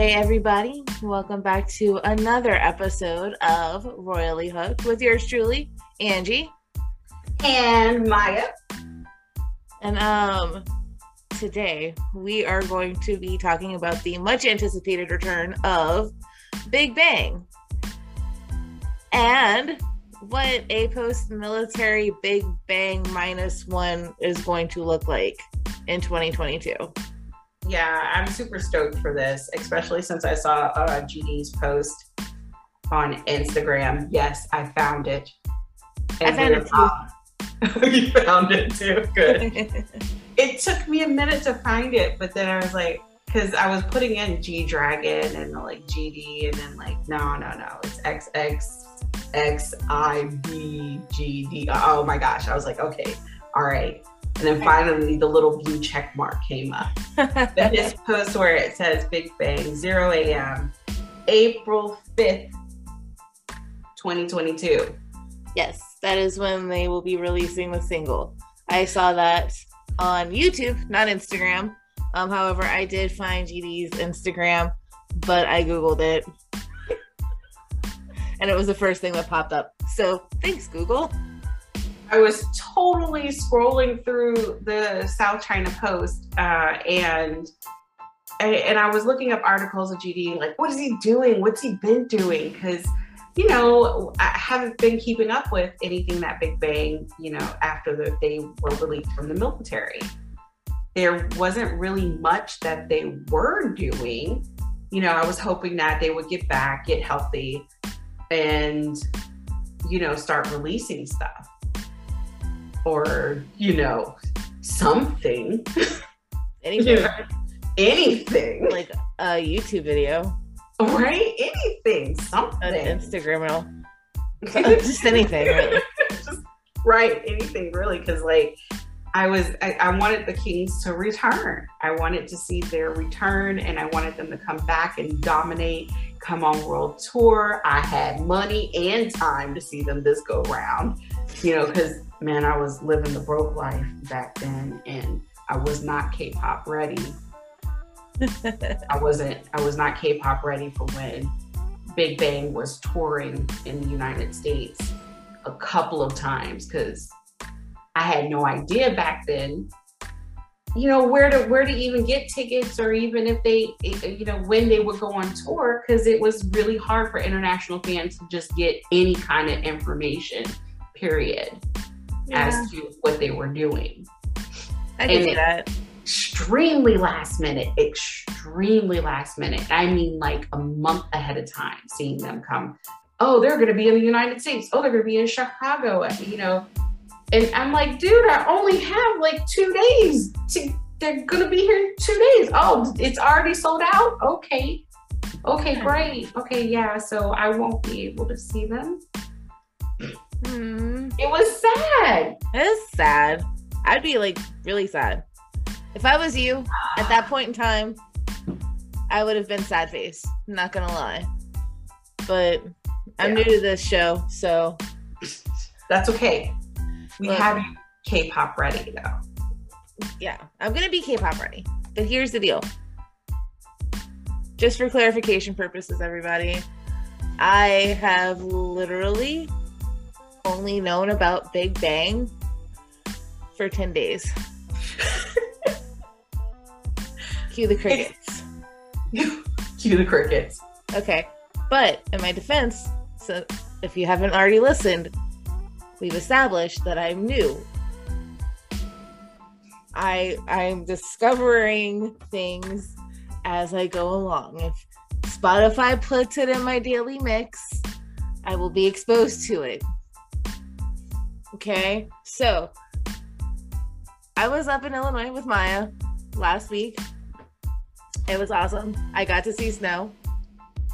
Hey, everybody. Welcome back to another episode of Royally Hooked with yours truly, Angie. And Maya. And um, today we are going to be talking about the much anticipated return of Big Bang and what a post military Big Bang minus one is going to look like in 2022. Yeah, I'm super stoked for this, especially since I saw uh, GD's post on Instagram. Yes, I found it. And I found it too. you found it too. Good. it took me a minute to find it, but then I was like, because I was putting in G Dragon and like GD, and then like, no, no, no, it's XX X I B G D. Oh my gosh. I was like, okay, all right. And then finally the little blue check mark came up. this post where it says Big Bang, 0 a.m., April 5th, 2022. Yes, that is when they will be releasing the single. I saw that on YouTube, not Instagram. Um, however, I did find GD's Instagram, but I Googled it and it was the first thing that popped up. So thanks, Google. I was totally scrolling through the South China Post uh, and and I was looking up articles of GD, like, what is he doing? What's he been doing? Because, you know, I haven't been keeping up with anything that Big Bang, you know, after the, they were released from the military. There wasn't really much that they were doing. You know, I was hoping that they would get back, get healthy, and you know start releasing stuff or you know something. Anything. You know, anything. Like a youtube video. Right? Anything. Something. An instagram just anything really. Just, right. Anything really. Because like I was I, I, wanted the Kings to return. I wanted to see their return and I wanted them to come back and dominate, come on world tour. I had money and time to see them this go round. You know, because man, I was living the broke life back then and I was not K-pop ready. I wasn't I was not K-pop ready for when Big Bang was touring in the United States a couple of times because I had no idea back then, you know, where to where to even get tickets or even if they, eh, eh, you know, when they would go on tour because it was really hard for international fans to just get any kind of information, period, yeah. as to what they were doing. I can see that. Extremely last minute, extremely last minute. I mean, like a month ahead of time, seeing them come. Oh, they're going to be in the United States. Oh, they're going to be in Chicago. You know, and I'm like, dude, I only have like two days. To, they're gonna be here two days. Oh, it's already sold out. Okay, okay, great. Okay, yeah. So I won't be able to see them. Mm. It was sad. It is sad. I'd be like really sad if I was you at that point in time. I would have been sad face. Not gonna lie, but I'm yeah. new to this show, so that's okay. We have K-pop ready though. Yeah, I'm gonna be K-pop ready. But here's the deal. Just for clarification purposes, everybody, I have literally only known about Big Bang for 10 days. Cue the crickets. Cue the crickets. Okay. But in my defense, so if you haven't already listened, we've established that I'm new. I I'm discovering things as I go along. If Spotify puts it in my daily mix, I will be exposed to it. Okay? So, I was up in Illinois with Maya last week. It was awesome. I got to see snow.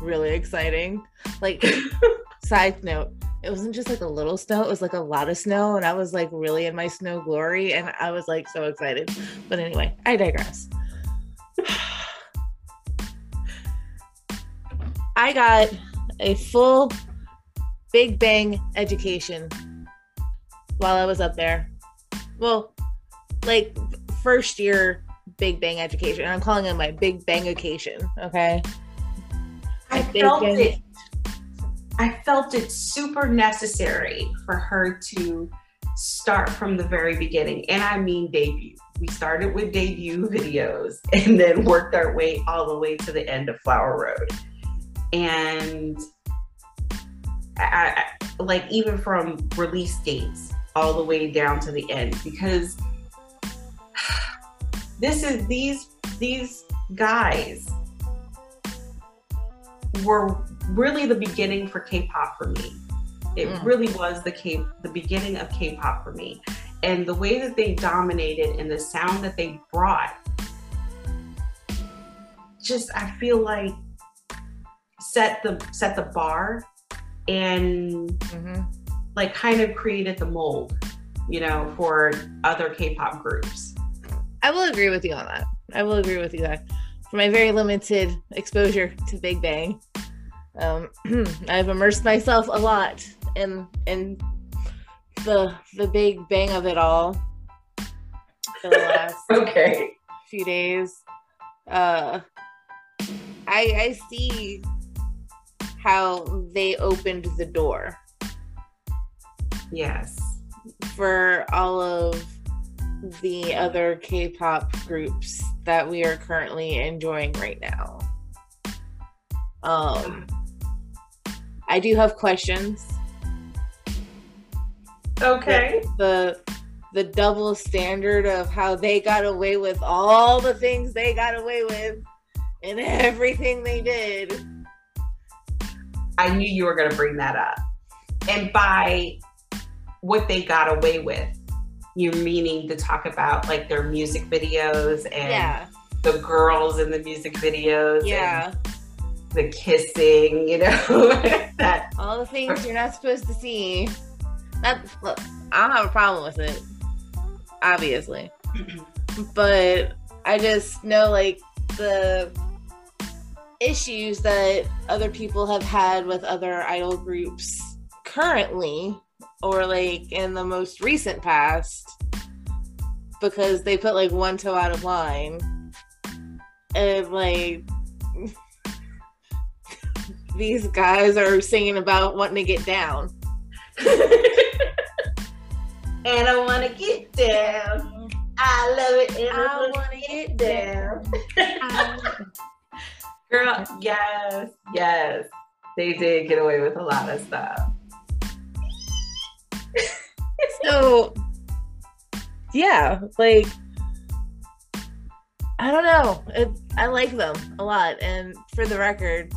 Really exciting. Like, side note, it wasn't just like a little snow, it was like a lot of snow. And I was like really in my snow glory. And I was like so excited. But anyway, I digress. I got a full Big Bang education while I was up there. Well, like first year Big Bang education. I'm calling it my Big Bang education. Okay. I felt it. I felt it super necessary for her to start from the very beginning, and I mean debut. We started with debut videos and then worked our way all the way to the end of Flower Road. And I, I, like even from release dates all the way down to the end because this is these these guys were really the beginning for K-pop for me. It mm. really was the K the beginning of K-pop for me. And the way that they dominated and the sound that they brought just I feel like set the set the bar and mm-hmm. Like kind of created the mold, you know, for other K-pop groups. I will agree with you on that. I will agree with you that for my very limited exposure to Big Bang, um, I've immersed myself a lot in in the the Big Bang of it all for the last okay few days. Uh, I I see how they opened the door. Yes. For all of the other K pop groups that we are currently enjoying right now. Um, I do have questions. Okay. The, the the double standard of how they got away with all the things they got away with and everything they did I knew you were going to bring that up. And by what they got away with, You're meaning to talk about like their music videos and yeah. the girls in the music videos. Yeah. the kissing, you know, that all the things you're not supposed to see. That look, I don't have a problem with it, obviously, but I just know like the issues that other people have had with other idol groups currently or like in the most recent past because they put like one toe out of line and like these guys are singing about wanting to get down and I want to get down. I love it. And I, I want to get down. down. Girl, yes, yes. They did get away with a lot of stuff. So, yeah, like, I don't know. It, I like them a lot. And for the record,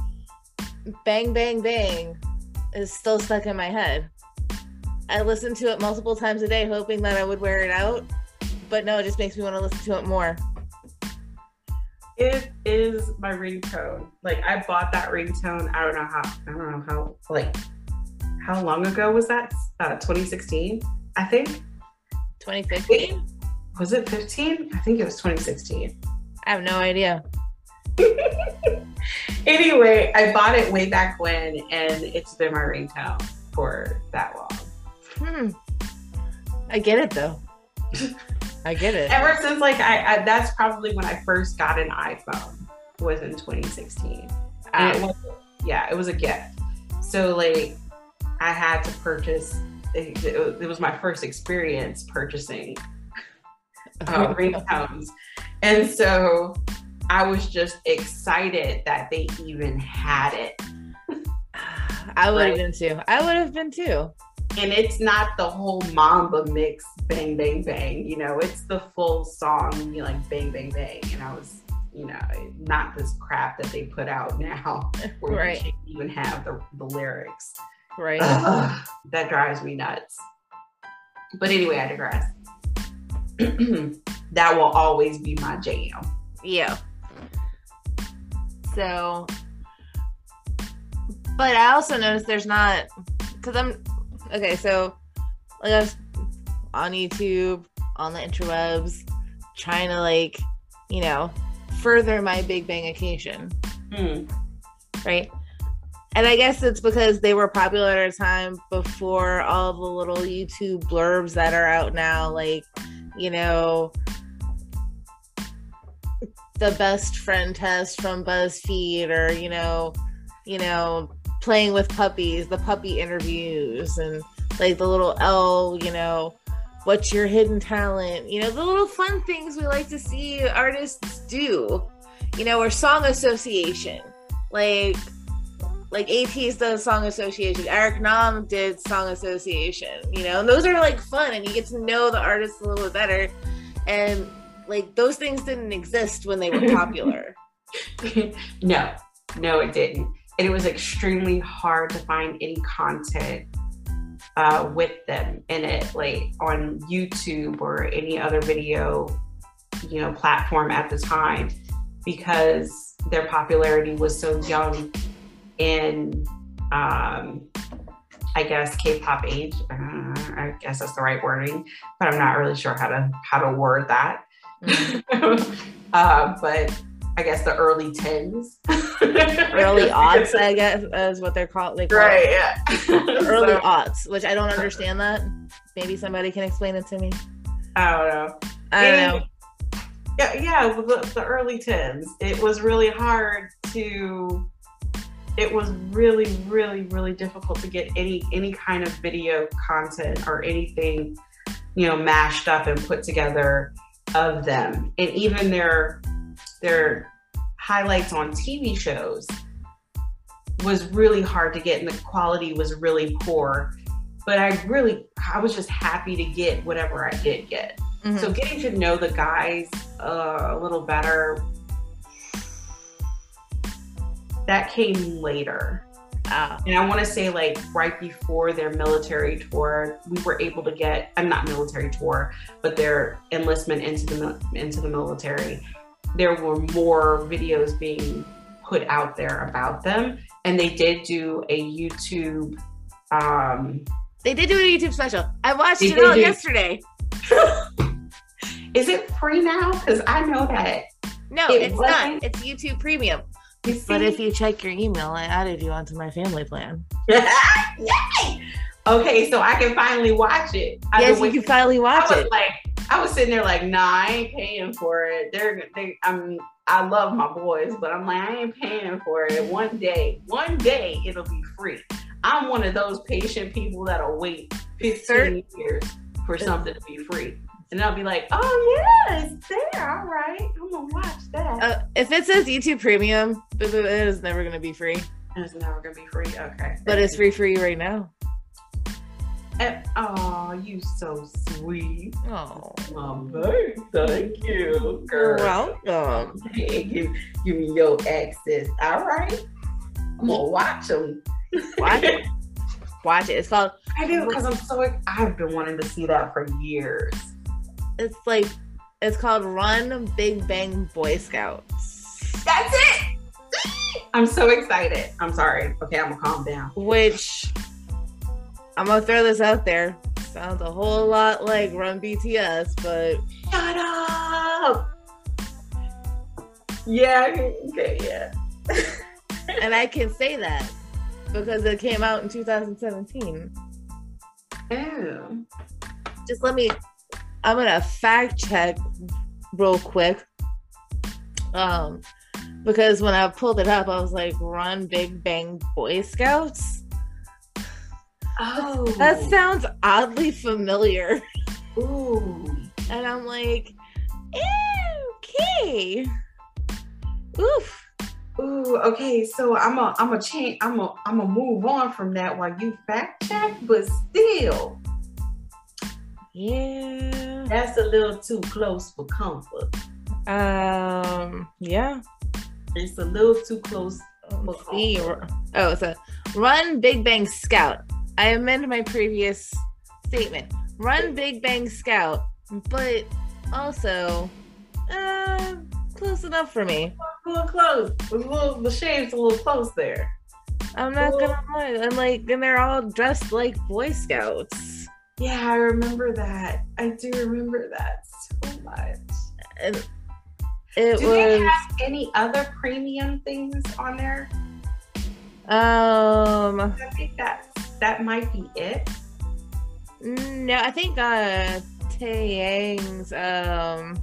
Bang Bang Bang is still stuck in my head. I listen to it multiple times a day, hoping that I would wear it out. But no, it just makes me want to listen to it more. It is my ringtone. Like I bought that ringtone. I don't know how. I don't know how. Like how long ago was that? Uh, 2016, I think. 2015. Was it 15? I think it was 2016. I have no idea. anyway, I bought it way back when, and it's been my ringtone for that long. Hmm. I get it though. I get it. Ever since like I, I, that's probably when I first got an iPhone was in 2016. And it was, yeah, it was a gift. So like I had to purchase. It, it was my first experience purchasing uh, ringtones, and so I was just excited that they even had it. I would have been too. I would have been too and it's not the whole mamba mix bang bang bang you know it's the full song you like bang bang bang and i was you know not this crap that they put out now where right. you can't even have the, the lyrics right Ugh, that drives me nuts but anyway i digress that will always be my jam yeah so but i also noticed there's not because i'm okay, so like I was on YouTube, on the interwebs, trying to like, you know, further my Big Bang occasion. Mm. Right. And I guess it's because they were popular at a time before all the little YouTube blurbs that are out now, like, you know, the best friend test from BuzzFeed or, you know, you know, playing with puppies, the puppy interviews, and like the little L, you know, what's your hidden talent? You know, the little fun things we like to see artists do, you know, or song association. Like, like ATEEZ does song association. Eric Nam did song association. You know, and those are like fun, and you get to know the artist a little bit better. And like those things didn't exist when they were popular. no, no, it didn't. And it was extremely hard to find any content uh, with them in it, like on YouTube or any other video, you know, platform at the time, because their popularity was so young in, um, I guess, K-pop age. Uh, I guess that's the right wording, but I'm not really sure how to how to word that. Mm-hmm. uh, but I guess the early tens, early aughts, I guess is what they're called. They call right, it. yeah, early so, aughts, which I don't understand that. Maybe somebody can explain it to me. I don't know. I don't and, know. Yeah, yeah, the, the early tens. It was really hard to. It was really, really, really difficult to get any any kind of video content or anything, you know, mashed up and put together of them, and even their their highlights on TV shows was really hard to get and the quality was really poor. But I really, I was just happy to get whatever I did get. Mm-hmm. So getting to know the guys uh, a little better, that came later. Uh, and I want to say, like, right before their military tour, we were able to get, I'm not military tour, but their enlistment into the into the military there were more videos being put out there about them. And they did do a YouTube. Um, they did do a YouTube special. I watched it all do... yesterday. Is it free now? Because I know that. No, it it's wasn't. not. It's YouTube Premium. But if you check your email, I added you onto my family plan. Yay! Okay, so I can finally watch it. I've yes, you can finally watch it. Like, I was sitting there like, nah, I ain't paying for it. They're, they, I'm, I love my boys, but I'm like, I ain't paying for it. One day, one day it'll be free. I'm one of those patient people that'll wait 15 years for something to be free. And I'll be like, oh yeah, it's there. All right, I'm gonna watch that. Uh, if it says YouTube Premium, it is never gonna be free. It's never gonna be free. Okay, but it's free for you right now. Oh, you so sweet. Oh, mama, thank you, girl. welcome. Hey, give, give me your access. All right, I'm gonna watch them. Watch it. Watch it. It's called. I do because I'm so. I've been wanting to see that for years. It's like it's called Run Big Bang Boy Scouts. That's it. I'm so excited. I'm sorry. Okay, I'm gonna calm down. Which I'm gonna throw this out there. Sounds a whole lot like Run BTS, but shut up. Yeah, okay, yeah. and I can say that because it came out in 2017. Oh. Just let me I'm gonna fact check real quick. Um because when I pulled it up, I was like, Run Big Bang Boy Scouts. Oh, that sounds oddly familiar. Ooh. And I'm like, okay. Oof. Ooh, okay. So I'm a I'm a change I'm a I'm a move on from that while you fact check, but still. Yeah. That's a little too close for comfort. Um yeah. It's a little too close See, comfort. Oh, it's a Run Big Bang Scout I amend my previous statement. Run Big Bang Scout, but also uh, close enough for me. A little close. A little, the shade's a little close there. I'm not gonna lie. I'm like, and they're all dressed like Boy Scouts. Yeah, I remember that. I do remember that so much. And it do was. they have any other premium things on there? Um, I think that's that might be it. No, I think uh Taeyang's um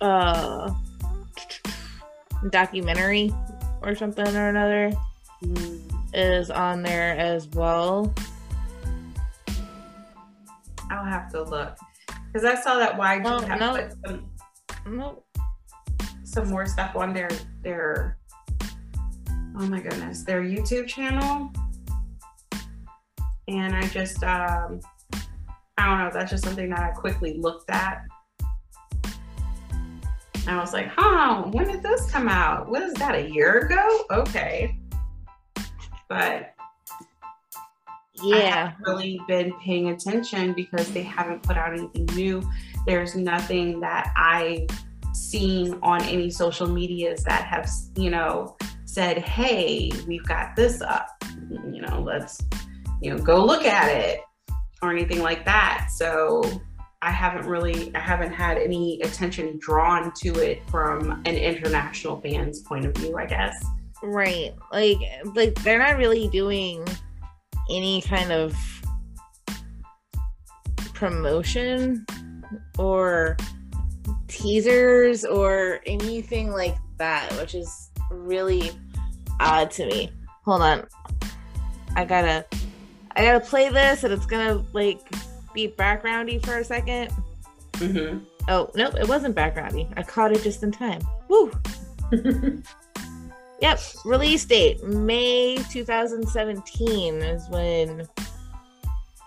uh documentary or something or another Mm. is on there as well. I'll have to look because I saw that YG No, had no. put some, Nope. some more stuff on their their. Oh my goodness, their YouTube channel, and I just um, I don't know. That's just something that I quickly looked at. And I was like, huh, when did this come out? What is that, a year ago? Okay. But Yeah. haven't really been paying attention because they haven't put out anything new. There's nothing that I've seen on any social medias that have, you know, said, hey, we've got this up. You know, let's, you know, go look at it or anything like that. So I haven't really, I haven't had any attention drawn to it from an international fan's point of view, I guess. Right. Like like they're not really doing any kind of promotion or teasers or anything like that, which is really odd to me. Hold on. I gotta I gotta play this and it's gonna like be backgroundy for a second. Mm-hmm. Oh nope, it wasn't backgroundy. I caught it just in time. Woo! Yep, release date May 2017 is when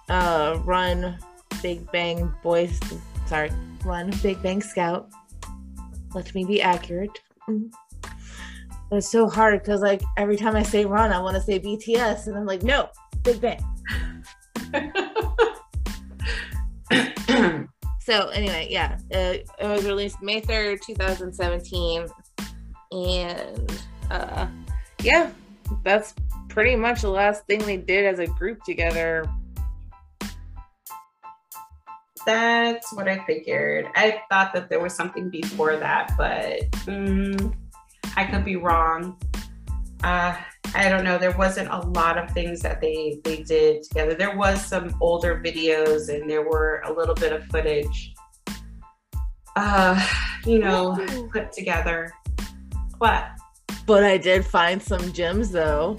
uh Run Big Bang Boys sorry, Run Big Bang Scout. Let me be accurate. Mm. It's so hard because like every time I say Run, I want to say BTS, and I'm like, no, Big Bang. So anyway, yeah, uh, it was released May 3rd, 2017, and uh, yeah, that's pretty much the last thing they did as a group together. That's what I figured. I thought that there was something before that, but mm, I could be wrong. Uh, I don't know. There wasn't a lot of things that they they did together. There was some older videos, and there were a little bit of footage. Uh, you know, put together. What But I did find some gems though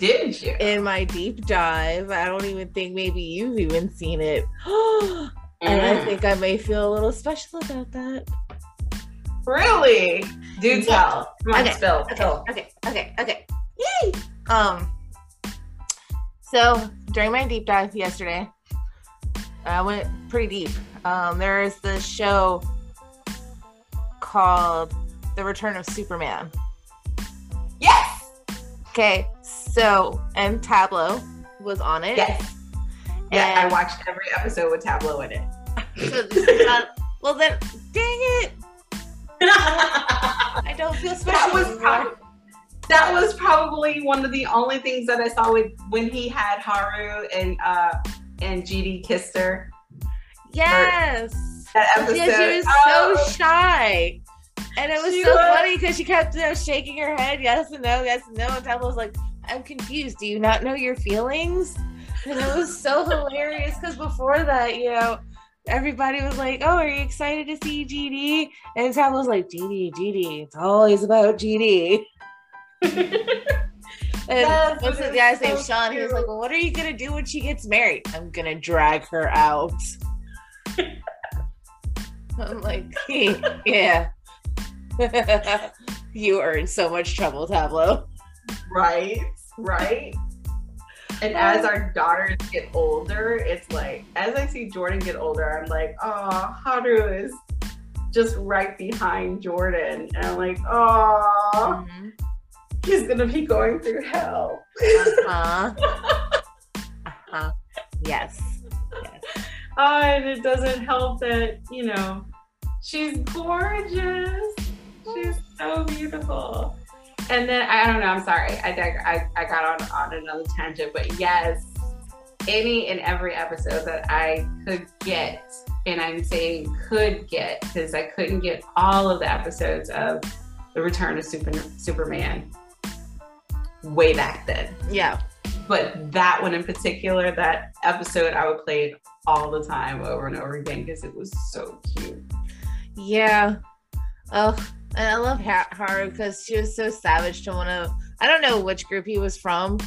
did you? in my deep dive. I don't even think maybe you've even seen it. and I Mm. think I may feel a little special about that. really? Do tell. Come on, Okay, spill. Okay, spill. okay, okay, okay. Yay! Um, so during my deep dive yesterday, I went pretty deep. Um, there is this show called The Return of Superman. Okay, so and Tablo was on it. Yes. Yeah, I watched every episode with Tablo in it. So well then, dang it! I don't feel special that was probably, that was probably one of the only things that I saw with when he had Haru and uh and GD kissed her. yes. That episode. Yeah, she was Oh, so shy. And it was She so was. funny because she kept you know, shaking her head, yes and no, yes and no. And Tabitha was like, I'm confused. Do you not know your feelings? And it was so hilarious because before that, you know, everybody was like, Oh, are you excited to see GD? And Tabitha was like, GD, GD. It's always about GD. And what's the guy's so name? Sean. He was like, Well, what are you gonna do when she gets married? I'm gonna drag her out. I'm like, yeah. you are in so much trouble, Tablo. right, right. And as our daughters get older, it's like as I see Jordan get older, I'm like, oh, Haru is just right behind Jordan, and I'm like, oh, Mhm. he's gonna be going through hell. Uh-huh. uh-huh. Yes. yes. Oh, and it doesn't help that, you know, she's gorgeous. She's so beautiful. And then I don't know, I'm sorry. I I, I got on, on another tangent, but yes, any and every episode that I could get, and I'm saying could get, because I couldn't get all of the episodes of The Return of Super, Superman way back then. Yeah. But that one in particular, that episode, I would play it all the time over and over again because it was so cute. Yeah. Oh, And I love ha- Haru mm. because she was so savage to one of I don't know which group he was from,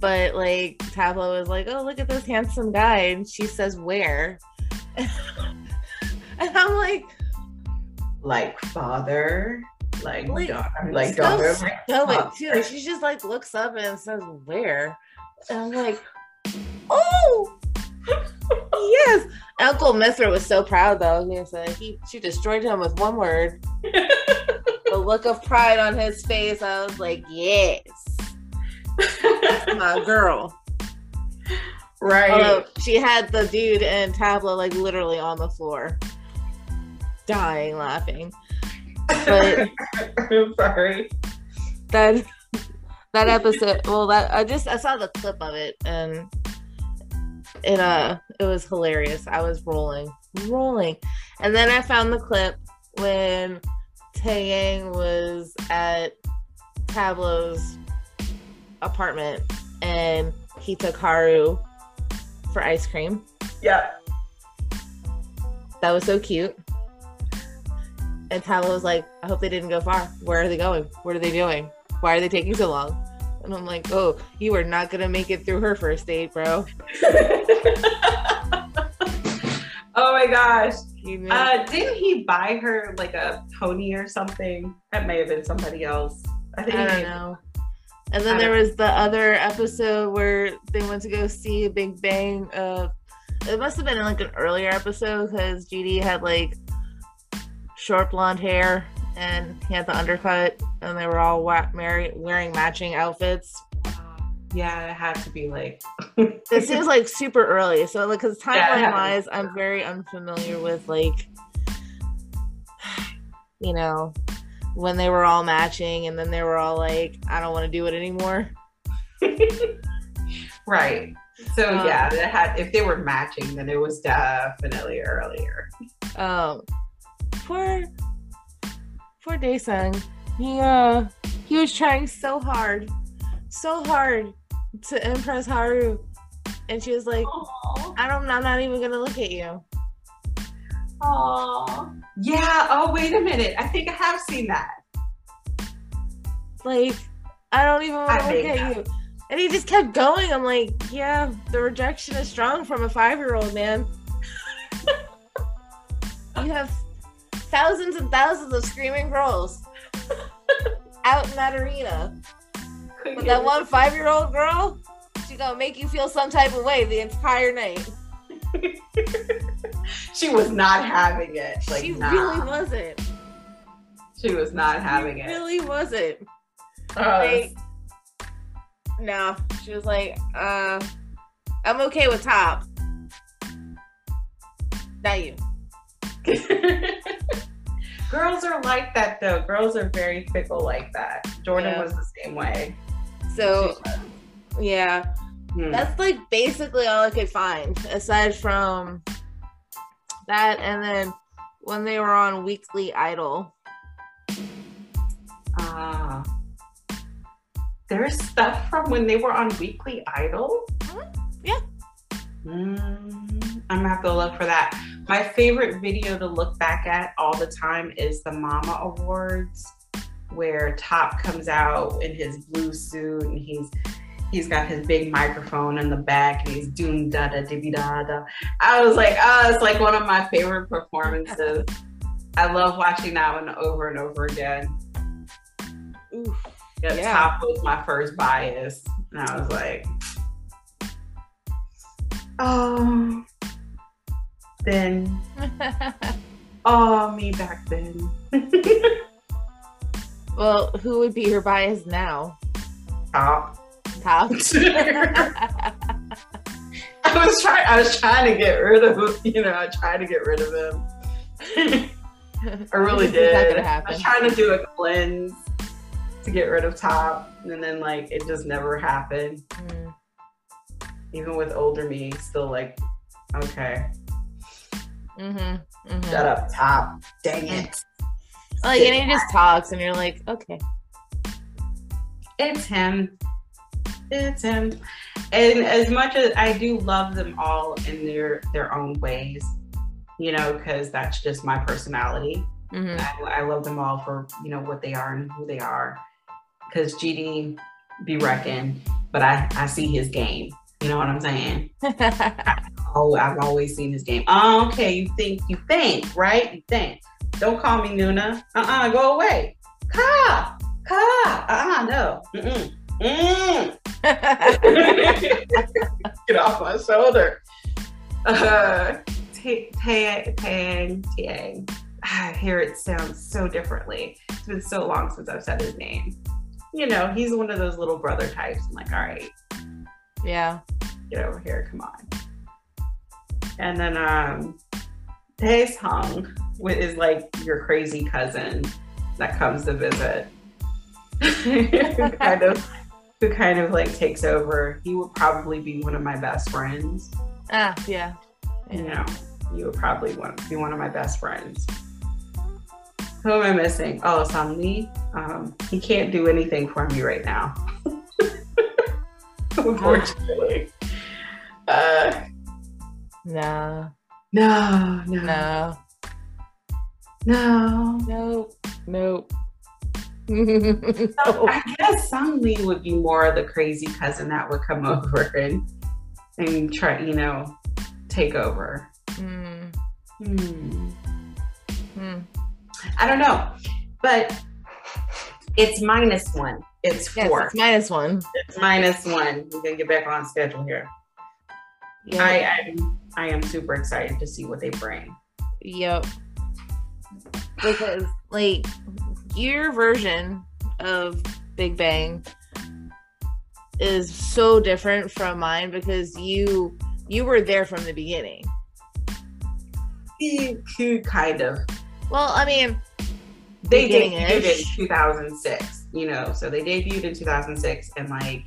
but like Tablo was like, "Oh, look at this handsome guy," and she says, "Where?" and I'm like, like father, like Like, daughter, like so daughter. stoic too. She just like looks up and says, "Where?" And I'm like, "Oh, yes." Uncle Mithra was so proud though. He like, he she destroyed him with one word. the look of pride on his face. I was like, "Yes, my girl." right. Although she had the dude and Tablo like literally on the floor, dying laughing. But I'm sorry. that that episode, well, that I just I saw the clip of it and it uh it was hilarious. I was rolling, rolling, and then I found the clip when Taeyang was at Tablo's apartment and he took Haru for ice cream. Yeah. That was so cute. And Tablo was like, I hope they didn't go far. Where are they going? What are they doing? Why are they taking so long? And I'm like, oh, you are not gonna make it through her first date, bro. oh my gosh. You know? Uh, didn't he buy her like a pony or something? That may have been somebody else. I think. I don't know. And then there was the other episode where they went to go see a Big Bang. Uh, it must have been in like an earlier episode because GD had like short blonde hair and he had the undercut, and they were all wa- marry- wearing matching outfits. Yeah, it had to be like. It seems like super early. So, like, because Yeah, timeline happened. wise, I'm very unfamiliar with like, you know, when they were all matching, and then they were all like, "I don't want to do it anymore." right. So Uh, yeah, it had. If they were matching, then it was definitely earlier. Um, poor, poor Daesung. He uh, he was trying so hard, so hard to impress Haru, and she was like, Aww. "I don't, I'm not even gonna look at you." Aww. Yeah. Oh, wait a minute. I think I have seen that. Like, I don't even want to look at that. you. And he just kept going. I'm like, yeah, the rejection is strong from a five year old, man. you have thousands and thousands of screaming girls out in that arena. But that one five year old girl, she gonna make you feel some type of way the entire night. she was not having it. Like, she nah. really wasn't. She was not having she it. really wasn't. Oh, like no she was like uh i'm okay with top not you Girls are like that though. Girls are very fickle like that. Jordan Yeah. was the same way. so yeah Hmm. that's like basically all i could find aside from that and then when they were on weekly idol Ah. There's stuff from when they were on Weekly Idol. Mhm. Yeah. Mm, I'm gonna have to look for that. My favorite video to look back at all the time is the Mama Awards, where Top comes out in his blue suit and he's he's got his big microphone in the back and he's doing da da dibby da da. I was like, oh, it's like one of my favorite performances. I love watching that one over and over again. Oof. Yeah, Yeah. top was my first bias. And I was like, oh, then, oh, me back then. well who would be your bias now Top. top I was trying. I was trying to get rid of him. You know, I tried to get rid of him. I really did. I was trying to do a cleanse to get rid of top, and then like it just never happened. Mm. Even with older me, still like, okay, Mhm. Mhm. shut up, top. Dang it. Like, and he just talks, and you're like, okay. It's him. It's him. And as much as I do love them all in their their own ways, you know, because that's just my personality. Mhm. I, I love them all for you know what they are and who they are. Because GD be wrecking, but I I see his game. You know what I'm saying? Oh, I've always seen this game. Oh, okay, you think you think right? You think. Don't call me Nuna. Uh uh go away. Ka ka. Uh uh no. Mm-mm. Mm. Get off my shoulder. Uh, Tang, Tang, Tang. I hear it sounds so differently. It's been so long since I've said his name. You know, he's one of those little brother types. I'm like, all right, yeah. get over here, come on. And then um Daesung is like your crazy cousin that comes to visit. who kind of who kind of like takes over. He would probably be one of my best friends. Ah, yeah. You know, you would probably want be one of my best friends. Who am I missing? Oh, Sung Um, he can't do anything for me right now. Unfortunately. Uh, No, no, no, no, no. nope, nope. So no. I guess Seungri would be more of the crazy cousin that would come over and and try, you know, take over. Mm, Hmm. mm. I don't know, but it's minus one. It's Yes, four. it's minus one. It's minus one. We're gonna get back on schedule here. Yep. I, I I am super excited to see what they bring. Yep. Because like your version of Big Bang is so different from mine because you you were there from the beginning. Kind of. Well, I mean, They debuted Beginning-ish. in 2006. You know, so they debuted in 2006, and like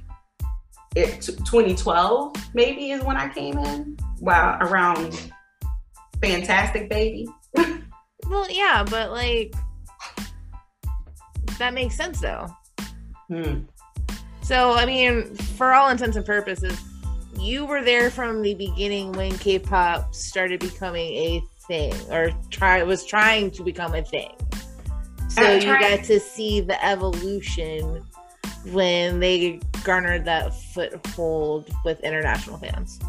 it 2012 maybe is when I came in. Wow, around Fantastic Baby. well, yeah, but like that makes sense though. Hmm. So, I mean, for all intents and purposes, you were there from the beginning when K-pop started becoming a thing, or try was trying to become a thing. So you got to see the evolution when they garnered that foothold with international fans.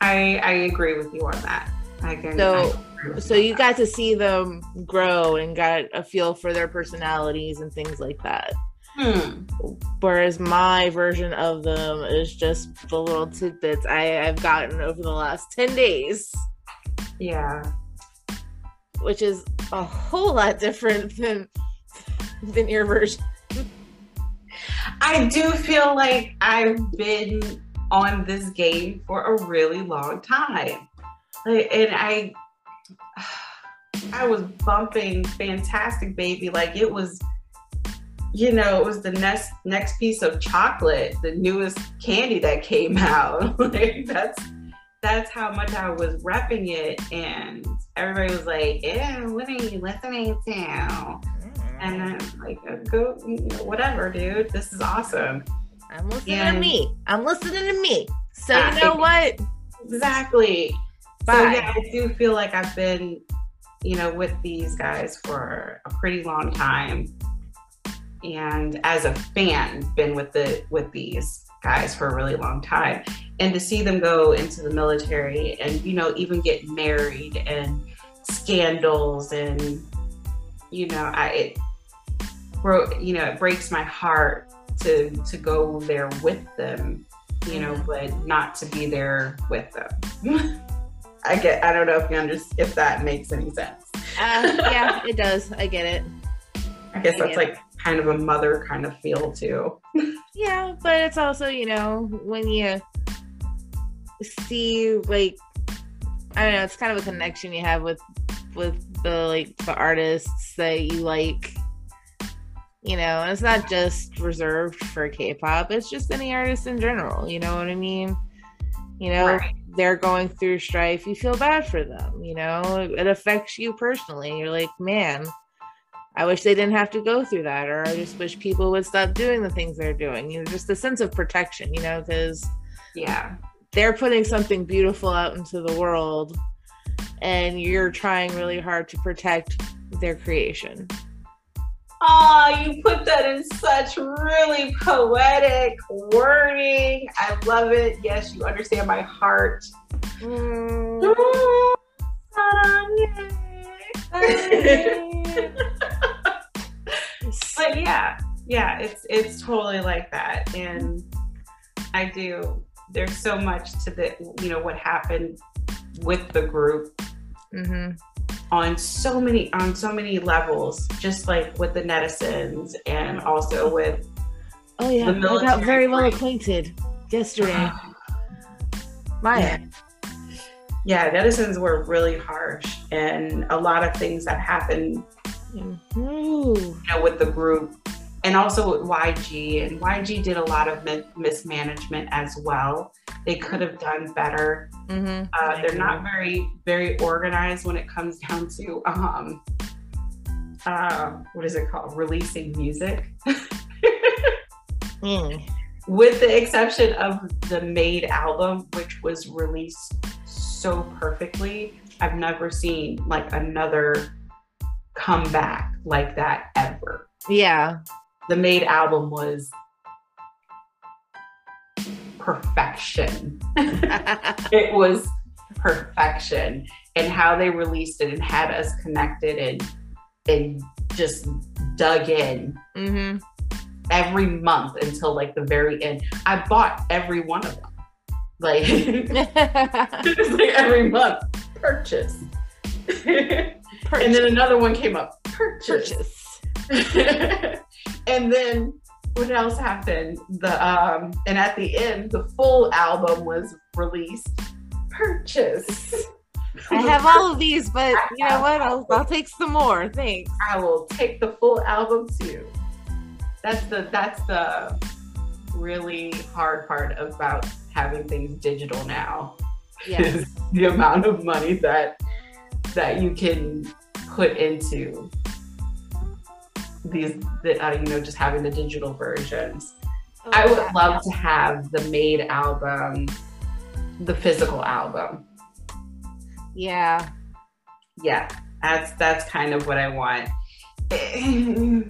I I agree with you on that. I can. So- I agree So you that. got to see them grow and got a feel for their personalities and things like that. Hmm. Whereas my version of them is just the little tidbits I, I've gotten over the last 10 days, Yeah. Which is a whole lot different than than your version. I do feel like I've been on this game for a really long time. And I I was bumping Fantastic Baby like it was you know, it was the next next piece of chocolate, the newest candy that came out. like that's that's how much I was repping it and everybody was like, "Yeah, what are you listening to?" And I'm like, uh, go, you know, whatever, dude. This is awesome. I'm listening to me. I'm listening to me. So you know what? Exactly. So yeah, I do feel like I've been, you know, with these guys for a pretty long time. And as a fan, been with the with these guys for a really long time. And to see them go into the military and, you know, even get married and scandals and you know, I it bro you know, it breaks my heart to to go there with them you know, but not to be there with them. I get. I don't know if you understand if that makes any sense. Uh, yeah, it does. I get it. I guess that's Yeah. like kind of a mother kind of feel too. Yeah, but it's also, you know, when you see like I don't know, it's kind of a connection you have with with the like the artists that you like. You know, and it's not just reserved for K-pop, it's just any artist in general, you know what I mean? You know, Right. they're going through strife, you feel bad for them, you know? It affects you personally. You're like, "Man, I wish they didn't have to go through that, or I just wish people would stop doing the things they're doing. You know, just a sense of protection, you know, because Yeah. they're putting something beautiful out into the world, and you're trying really hard to protect their creation. Oh, you put that in such really poetic wording. I love it. Yes, you understand my heart. Mm. but yeah, yeah, it's it's totally like that. And I do there's so much to the you know what happened with the group mm-hmm. on so many on so many levels just like with the netizens and also with oh yeah i got very well acquainted yesterday maya yeah. yeah netizens were really harsh and a lot of things that happened mm-hmm. you know with the group and also with YG. And YG did a lot of mismanagement as well. They could have done better. Mm-hmm. Uh, they're not very, very organized when it comes down to um, uh, what is it called? Releasing music. mm. With the exception of the Made album, which was released so perfectly, I've never seen like another comeback like that ever. Yeah the Made album was perfection. it was perfection and how they released it and had us connected and and just dug in mm-hmm. every month until like the very end. I bought every one of them. Like, like every month purchase. Purchase. and then another one came up purchase. purchase. and then what else happened? The um, and at the end, the full album was released. Purchase. I have all of these, but you know what? I'll, I'll take some more. Thanks. I will take the full album too. That's the that's the really hard part about having things digital now. Yes. the amount of money that that you can put into these, the, uh, you know, just having the digital versions. Oh, I would love to have the made album, the physical album. Yeah. Yeah, that's that's kind of what I want. I'm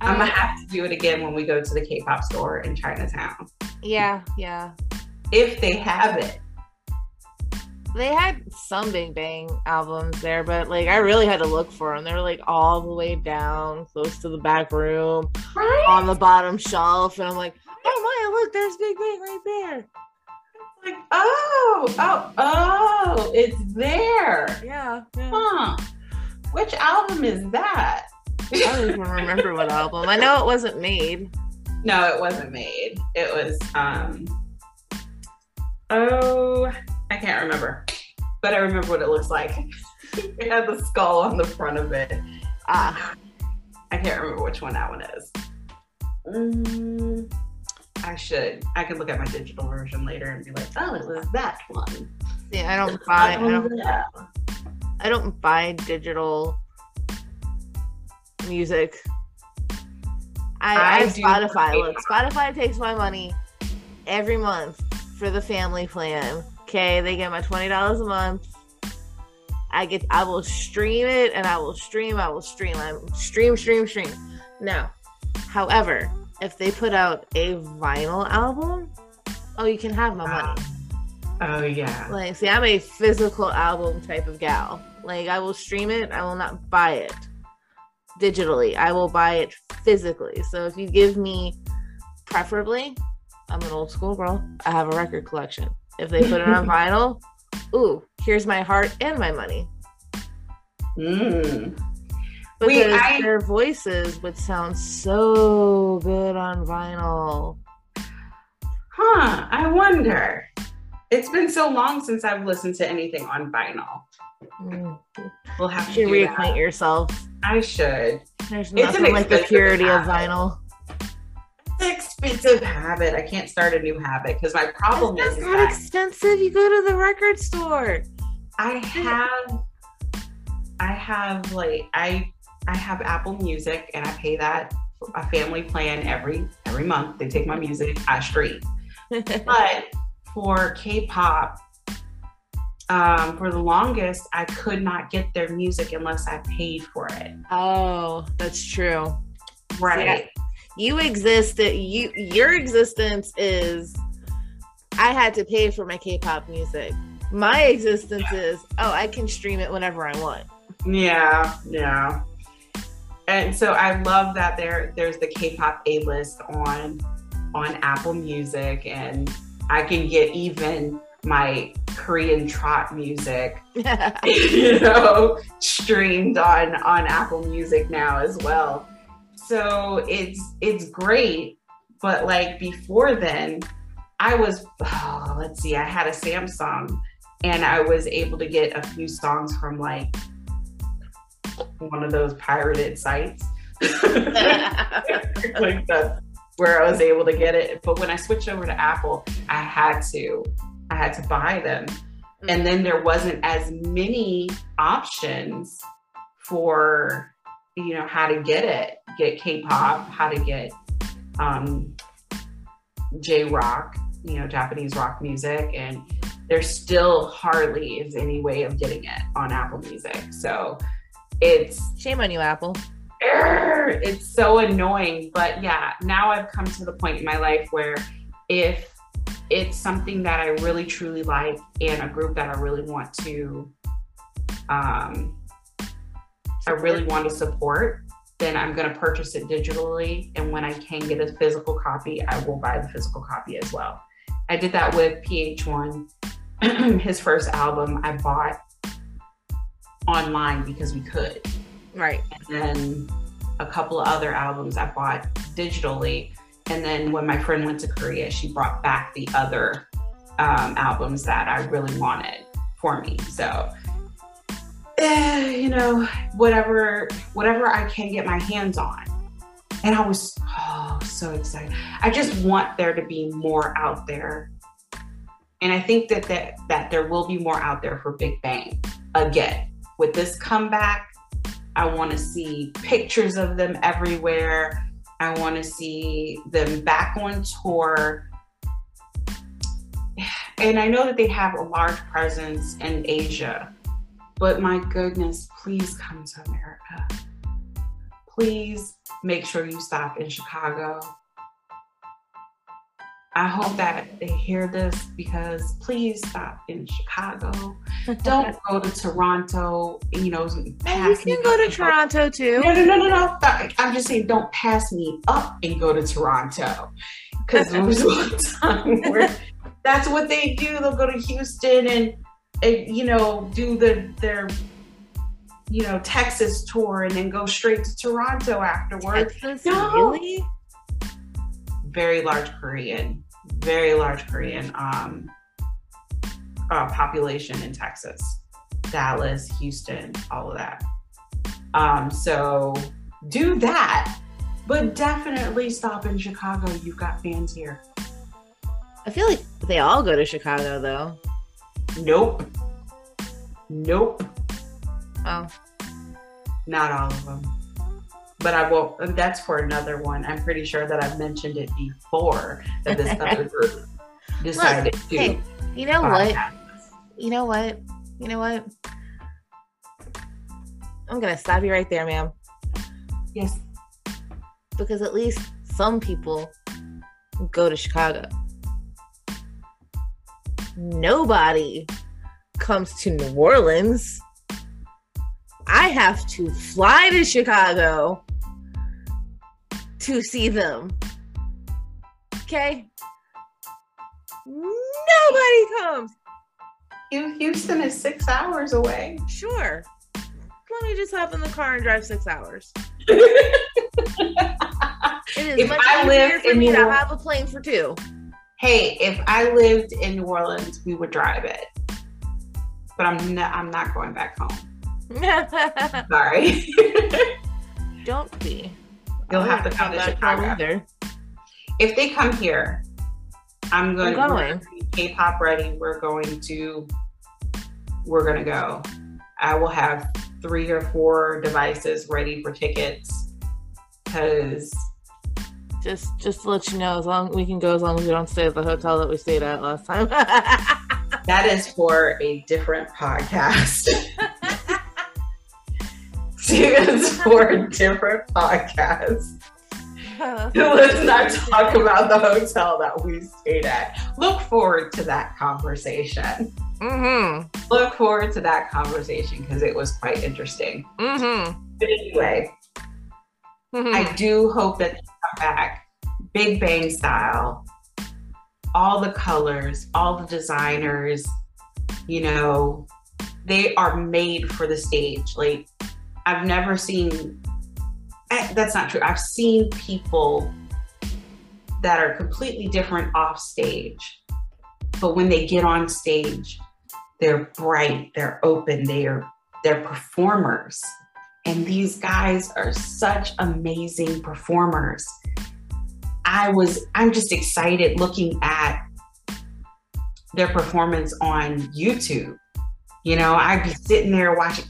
gonna have to do it again when we go to the K-pop store in Chinatown. Yeah, yeah. If they have it they had some Big Bang albums there, but like I really had to look for them. They were like all the way down, close to the back room, right? on the bottom shelf, and I'm like, oh my, look, there's Big Bang right there. Like, oh, oh, oh, it's there. Yeah. yeah. Huh. Which album is that? I don't even remember what album. I know it wasn't made. No, it wasn't made. It was um oh I can't remember, but I remember what it looks like. it had the skull on the front of it. Ah, I can't remember which one that one is. Mm, I should. I could look at my digital version later and be like, oh, it was that one. Yeah, I don't buy. I don't, I don't buy digital music. I, I, I Spotify. Look, Spotify takes my money every month for the family plan Okay, they get my twenty dollars a month. I get I will stream it and I will stream, I will stream, I stream, stream, stream. Now, however, if they put out a vinyl album, oh you can have my money. Uh, oh yeah. Like see, I'm a physical album type of gal. Like I will stream it, I will not buy it digitally. I will buy it physically. So if you give me preferably, I'm an old school girl. I have a record collection. If they put it on vinyl, ooh, here's my heart and my money. Mm. Because Wait, I... their voices would sound so good on vinyl. Huh, I wonder. It's been so long since I've listened to anything on vinyl. Mm. We'll have to reacquaint yourself. I should. There's nothing like the purity of vinyl expensive habit. I can't start a new habit because my problem That's is not that expensive. You go to the record store. I have, I have like I I have Apple Music and I pay that a family plan every every month. They take my music, I stream. but for K-pop, um, for the longest, I could not get their music unless I paid for it. Oh, that's true. Right. You exist you your existence is I had to pay for my K-pop music. My existence is oh, I can stream it whenever I want. Yeah, yeah. And so I love that there there's the K-pop A list on on Apple Music and I can get even my Korean trot music, you know, streamed on on Apple Music now as well. So it's it's great, but like before then, I was oh, let's see, I had a Samsung and I was able to get a few songs from like one of those pirated sites. like that where I was able to get it. But when I switched over to Apple, I had to I had to buy them. Mm-hmm. And then there wasn't as many options for you know how to get it, get K-pop, how to get um J-rock, you know, Japanese rock music and there still hardly is any way of getting it on Apple Music. So it's shame on you, Apple. It's so annoying. But yeah, now I've come to the point in my life where if it's something that I really truly like and a group that I really want to um I really want to support, then I'm going to purchase it digitally and when I can get a physical copy, I will buy the physical copy as well. I did that with PH1. His first album I bought online because we could. Right. And then a couple of other albums I bought digitally. And then when my friend went to Korea, she brought back the other um, albums that I really wanted for me. So, eh, you know, whatever, whatever I can get my hands on. And I was oh, so excited. I just want there to be more out there. And I think that, that that there will be more out there for Big Bang again with this comeback, I want to see pictures of them everywhere. I want to see them back on tour. And I know that they have a large presence in Asia, but my goodness, please come to America. Please make sure you stop in Chicago. I hope that they hear this because please stop in Chicago. Don't go to Toronto. You know, pass you can go to Toronto too. No, no, no, no, no. I'm just saying, don't pass me up and go to Toronto because there was one time where that's what they do. They'll go to Houston and, and you know do the their you know Texas tour and then go straight to Toronto afterwards. Texas, no. really? Very large Korean very large Korean um, uh, population in Texas, Dallas, Houston, all of that. Um, so do that, but definitely stop in Chicago. You've got fans here. I feel like they all go to Chicago though. Nope. Nope. Oh. Not all of them but I will. Uh, that's for another one. I'm pretty sure that I've mentioned it before that this other group decided Look, to. Hey, you know what? You know what? You know what? I'm gonna stop you right there, ma'am. Yes. Because at least some people go to Chicago. Nobody comes to New Orleans. I have to fly to Chicago to see them. Okay? Nobody comes. Houston is six hours away. Sure. Let me just hop in the car and drive six hours. it is if much I easier for me to have a plane for two. Hey, if I lived in New Orleans, we would drive it. But I'm not, I'm not going back home. Sorry. Don't be. You'll have to come to Chicago. Either. If they come here, I'm going. I'm going. K-pop ready. We're going to. We're gonna go. I will have three or four devices ready for tickets because just just to let you know, as long we can go as long as we don't stay at the hotel that we stayed at last time. that is for a different podcast. it's for a different podcast. Let's not talk about the hotel that we stayed at. Look forward to that conversation. Mm-hmm. Look forward to that conversation because it was quite interesting. Mm-hmm. But anyway, mm-hmm. I do hope that they back Big Bang style. All the colors, all the designers, you know, they are made for the stage. Like, I've never seen that's not true. I've seen people that are completely different off stage, but when they get on stage, they're bright, they're open, they're they're performers. And these guys are such amazing performers. I was I'm just excited looking at their performance on YouTube. You know, I'd be sitting there watching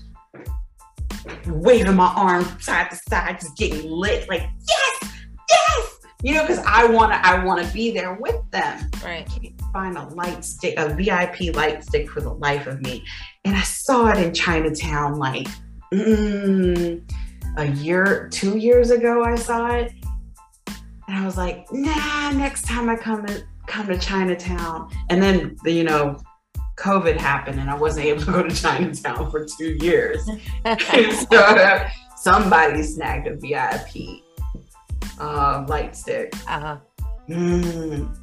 waving my arm side to side, just getting lit, like, yes, yes, you know, because I wanna I wanna be there with them. Right. Can't find a light stick, a VIP light stick for the life of me. And I saw it in Chinatown like mm, a year, two years ago, I saw it. And I was like, nah, next time I come to come to Chinatown. And then you know, COVID happened and I wasn't able to go to Chinatown for two years. so somebody snagged a VIP uh, light stick. Uh-huh. Mm,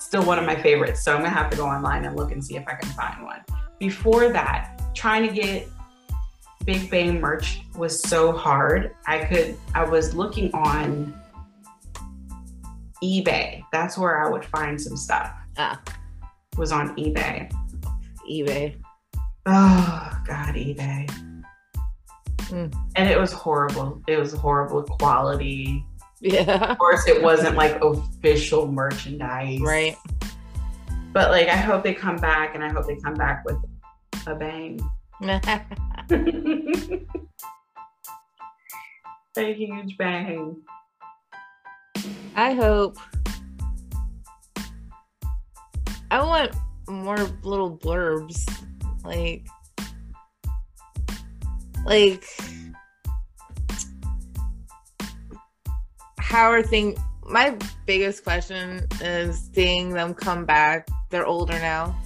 still one of my favorites. So I'm gonna have to go online and look and see if I can find one. Before that, trying to get Big Bang merch was so hard. I could I was looking on eBay. That's where I would find some stuff. Ah. Was on eBay. eBay. Oh God, eBay. Mm. And it was horrible. It was horrible quality. Yeah. Of course, it wasn't like official merchandise. Right. But like, I hope they come back, and I hope they come back with a bang. A huge bang. I hope. I want more little blurbs. Like, like, how are things? My biggest question is seeing them come back. They're older now.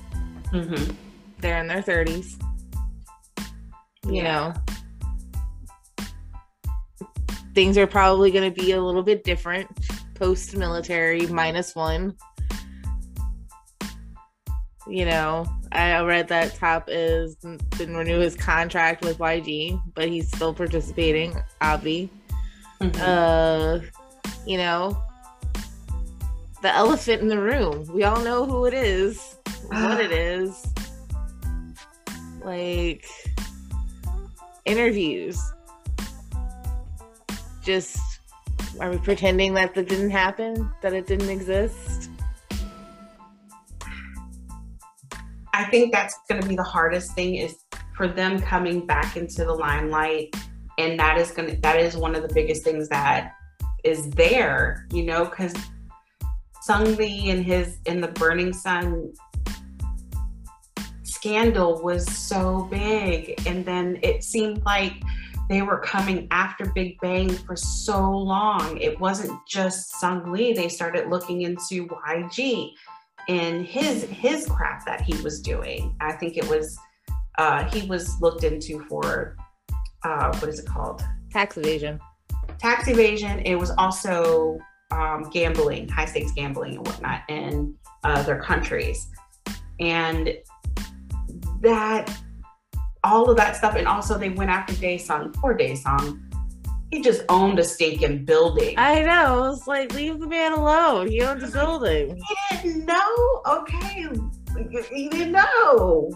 Mm-hmm. They're in their 30s. You know, things are probably going to be a little bit different post military minus one. You know, I read that Top is didn't renew his contract with YG, but he's still participating, Avi. Mhm. Uh, you know, the elephant in the room. We all know who it is, what it is. Like interviews. Just are we pretending that that didn't happen? That it didn't exist? I think that's going to be the hardest thing is for them coming back into the limelight, and that is going to that is one of the biggest things that is there, you know, because Seungri and his in the Burning Sun scandal was so big, and then it seemed like they were coming after Big Bang for so long. It wasn't just Seungri; they started looking into YG and his his crap that he was doing. I think it was uh, he was looked into for uh, what is it called? Tax evasion. Tax evasion. It was also um, gambling, high stakes gambling and whatnot in uh, their countries, and that all of that stuff. And also they went after Daesung. Poor Daesung. He just owned a stinking building. I know. It's like leave the man alone. He owns a building. He didn't know. Okay, he didn't know.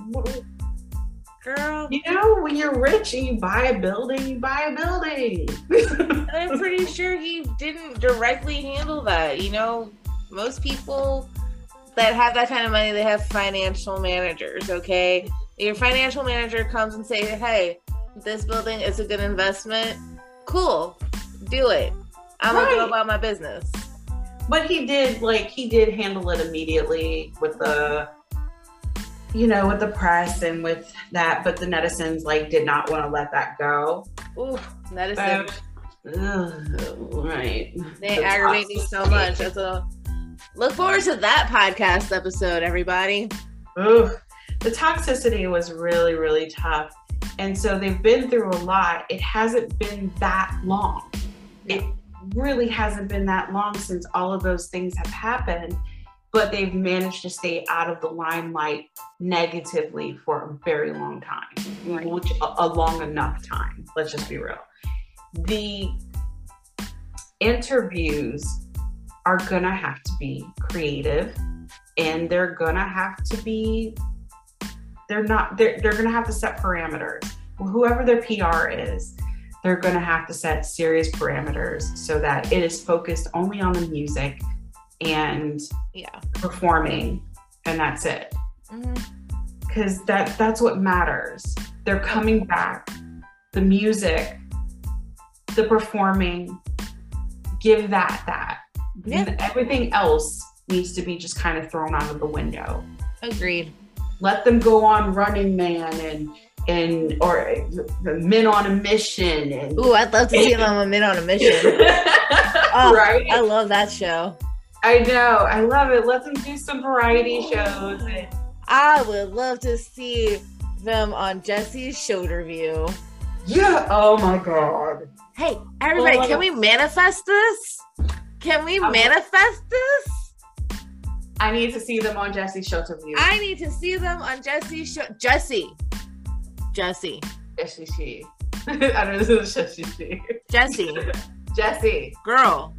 Girl, You know, when you're rich and you buy a building, you buy a building. I'm pretty sure he didn't directly handle that. You know, most people that have that kind of money, they have financial managers, okay? Your financial manager comes and say, "Hey, this building is a good investment. Cool. Do it. I'm going to go Right. about my business." but he did like he did handle it immediately with the you know, with the press and with that, but the netizens like did not want to let that go. Ooh, netizens. Right. They The aggravate me so much. That's a look forward to that podcast episode, everybody. Ugh. The toxicity was really, really tough. And so they've been through a lot. It hasn't been that long. It really hasn't been that long since all of those things have happened, but they've managed to stay out of the limelight negatively for a very long time, Right. which a, a long enough time. Let's just be real. The interviews are gonna have to be creative and they're gonna have to be they're not they're, they're gonna have to set parameters. Whoever their pr is they're gonna have to set serious parameters so that it is focused only on the music and Yeah. performing and that's it. Mm-hmm. Because that that's what matters. They're coming back. The music the performing give that that Yeah. everything else needs to be just kind of thrown out of the window Agreed. let them go on running man and and or the men on a mission and Ooh, I'd love to see them on Men on a Mission. Oh, right I love that show. i know i love it let them do some variety shows I would love to see them on Jessi's Showterview. yeah oh my god Hey, everybody, Well, can we manifest this? Can we manifest this? i need to see them on Jessi's Showterview I need to see them on Jessi's show. Jessi. Jessi. jessi she i don't know this is jessi she Jessi. jessi Girl.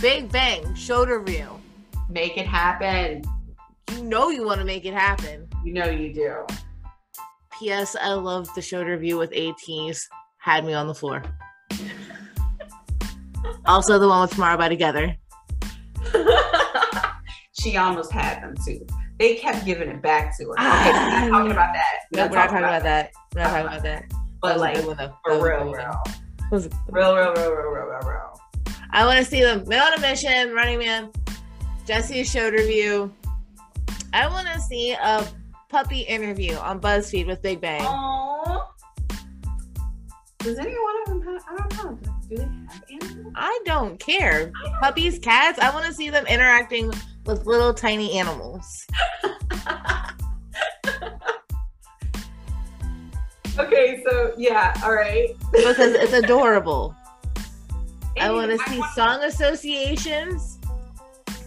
Big Bang Showterview. make it happen You know you want to make it happen. you know you do P.S. I love the Showterview with ATEEZ. Had me on the floor. Also, the one with Tomorrow by Together. she almost had them too. They kept giving it back to her. Okay, Ah. we're not talking about that. No, we're not talking about that. We're not talking about that. But That like good one, though. That for real, real, That real, real, real, real, real, real, real. I want to see them. Men on a Mission, Running Man, Jessi's Showterview. I want to see a puppy interview on BuzzFeed with Big Bang. Aww. Does any one of them have? I don't know. Do they have? I don't care. Puppies, cats. I want to see them interacting with little tiny animals. okay, so yeah, all right. because it's adorable. I want to see want- song associations.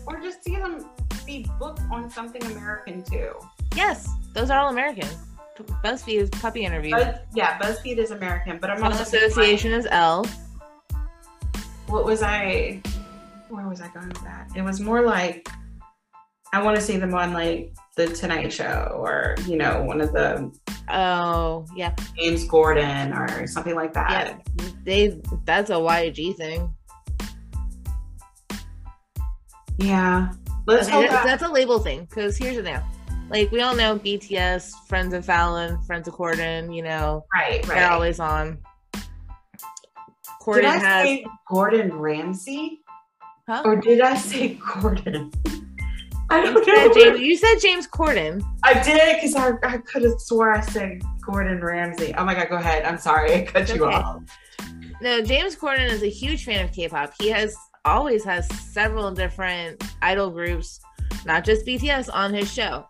or just see them be booked on something American too. Yes, those are all American. BuzzFeed is puppy interview. Buzz, yeah, BuzzFeed is American, but I'm Song also association is L. what was I? Where was I going with that? It was more like I want to see them on like the Tonight Show or you know one of the Oh yeah, James Gordon or something like that. yeah. They that's a YG thing. Yeah, let's Okay, hope that- that. that's a label thing. Because here's the thing. Like we all know BTS, Friends of Fallon, Friends of Corden. You know Right, they're always on. Did I has say Gordon Ramsay huh? or did I say Gordon? I don't said, know. James, you said James Corden. I did because I, I could have swore I said Gordon Ramsay. Oh my god, go ahead. I'm sorry, I cut you Okay. off. No, James Corden is a huge fan of K-pop. He has always has several different idol groups, not just BTS, on his show.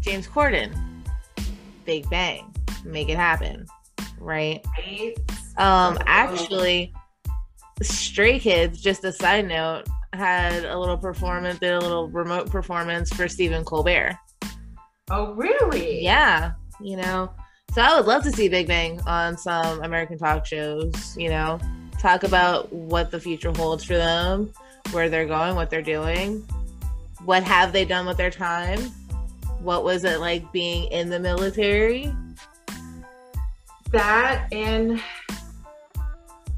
James Corden, Big Bang, make it happen, right? Right? Um, actually, Stray Kids. Just a side note, had a little performance, did a little remote performance for Stephen Colbert. Oh really? Yeah, you know. So I would love to see Big Bang on some American talk shows, you know, talk about what the future holds for them, where they're going, what they're doing, what have they done with their time, what was it like being in the military. That and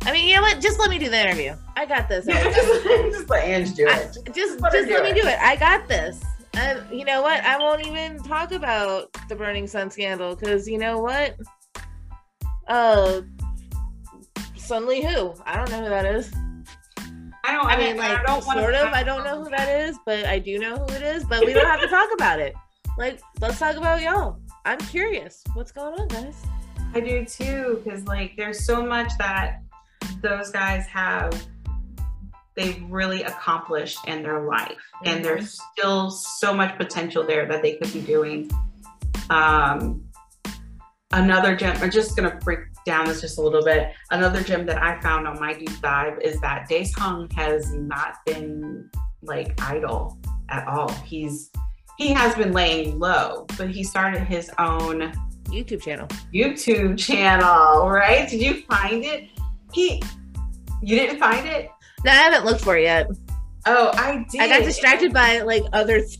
I mean, you know what? Just let me do the interview. I got this. yeah, just, just let Ange do I- it. just let just let me it. do it. I got this. You know what? I won't even talk about the Burning Sun scandal because you know what? Uh, who? I don't know who that is. I don't. I mean, I like don't sort of. I don't know who that is, but I do know who it is. But we don't have to talk about it. Like, let's talk about y'all. I'm curious. What's going on, guys? I do too, because like there's so much that those guys have they've really accomplished in their life. Mm-hmm. And there's still so much potential there that they could be doing. Um another gem, I'm just gonna break down this just a little bit. Another gem that I found on my deep dive is that Daesung has not been like idle at all. He's he has been laying low, but he started his own YouTube channel. YouTube channel, right? Did you find it? He you didn't find it? No, I haven't looked for it yet. Oh, I did. I got distracted by like other th-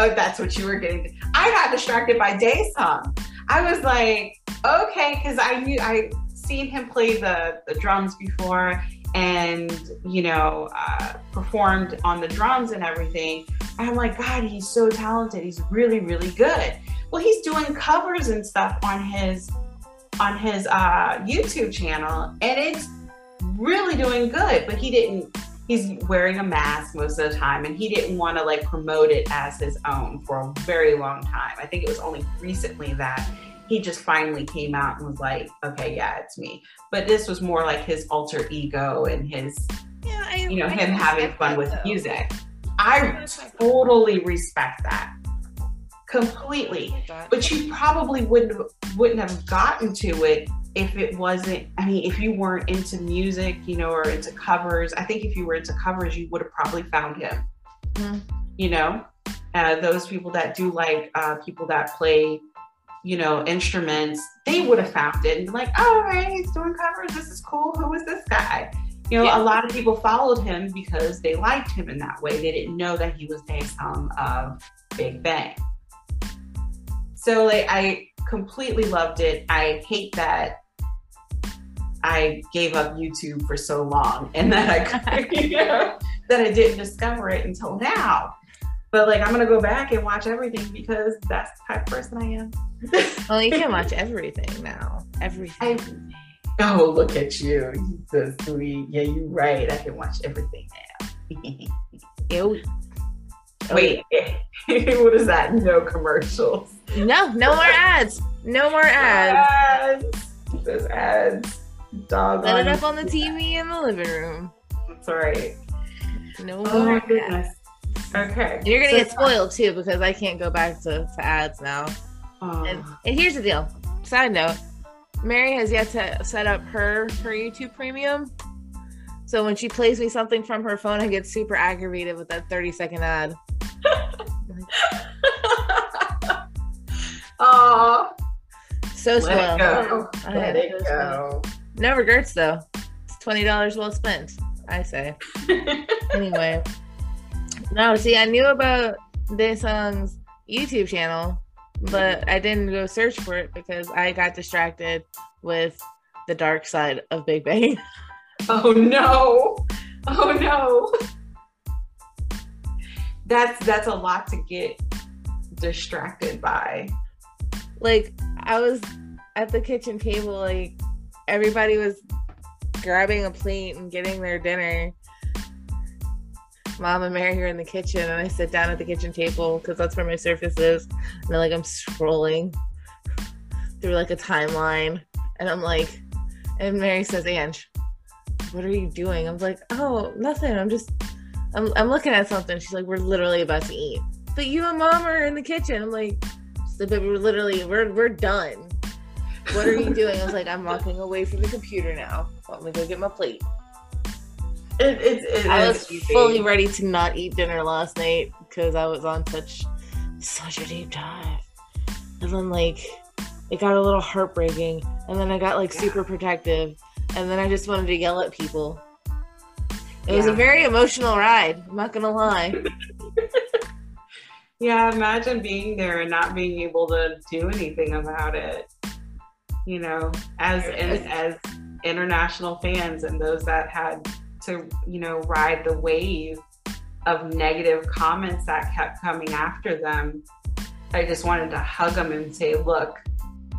Oh, that's what you were getting. I got distracted by Daesung. I was like, okay, because I knew I seen him play the, the drums before and you know uh, performed on the drums and everything and i'm like god he's so talented he's really really good well he's doing covers and stuff on his on his uh, youtube channel and it's really doing good but he didn't he's wearing a mask most of the time and he didn't want to like promote it as his own for a very long time i think it was only recently that he just finally came out and was like, okay, yeah, it's me. But this was more like his alter ego and his, yeah, I, you know, I him having fun with though. music. I totally respect that completely. But you probably wouldn't wouldn't have gotten to it if it wasn't. I mean, if you weren't into music, you know, or into covers. I think if you were into covers, you would have probably found him. Mm-hmm. You know, uh, those people that do like uh, people that play you know, instruments, they would have found it and be like, oh, right, he's doing covers. This is cool. Who is this guy? You know, yeah. a lot of people followed him because they liked him in that way. They didn't know that he was Daesung of Big Bang. So, like, I completely loved it. I hate that I gave up YouTube for so long and that I, you know, that I didn't discover it until now. But like, I'm gonna go back and watch everything because that's the type of person I am. well, you can watch everything now. Everything. I, oh, look at you. You so sweet. Yeah, you're right. I can watch everything now. Ew. Wait, what is that? No commercials. No, no more ads. No more ads. ads. There's ads. Dog. Set it up on the TV in the living room. That's right. No oh more ads. Okay. You're gonna so get spoiled too because I can't go back to, to ads now. Oh. And, and here's the deal. Side note: Mary has yet to set up her her YouTube Premium. So when she plays me something from her phone, I get super aggravated with that 30 second ad. Oh, so spoiled. Let it go. Let it go. No regrets though. It's twenty dollars well spent. I say. anyway, no. See, I knew about Daesung's um, YouTube channel but mm-hmm. I didn't go search for it because I got distracted with the dark side of Big Bang. Oh no. Oh no. That's that's a lot to get distracted by. Like I was at the kitchen table like everybody was grabbing a plate and getting their dinner mom and Mary are in the kitchen, and I sit down at the kitchen table because that's where my surface is. And like, I'm scrolling through like a timeline, and I'm like, and Mary says, Ange, what are you doing? I'm like, oh, nothing. I'm just, I'm, I'm looking at something. She's like, we're literally about to eat. But you and mom are in the kitchen. I'm like, but we're literally, we're, we're done. What are you doing? I was like, I'm walking away from the computer now. Let me go get my plate. It, it, it I was easy. fully ready to not eat dinner last night because I was on such such a deep dive, and then like it got a little heartbreaking, and then I got like super protective, and then I just wanted to yell at people. It yeah. was a very emotional ride. I'm not gonna lie. yeah, imagine being there and not being able to do anything about it. You know, as as international fans and those that had to, you know, ride the wave of negative comments that kept coming after them. I just wanted to hug them and say, look,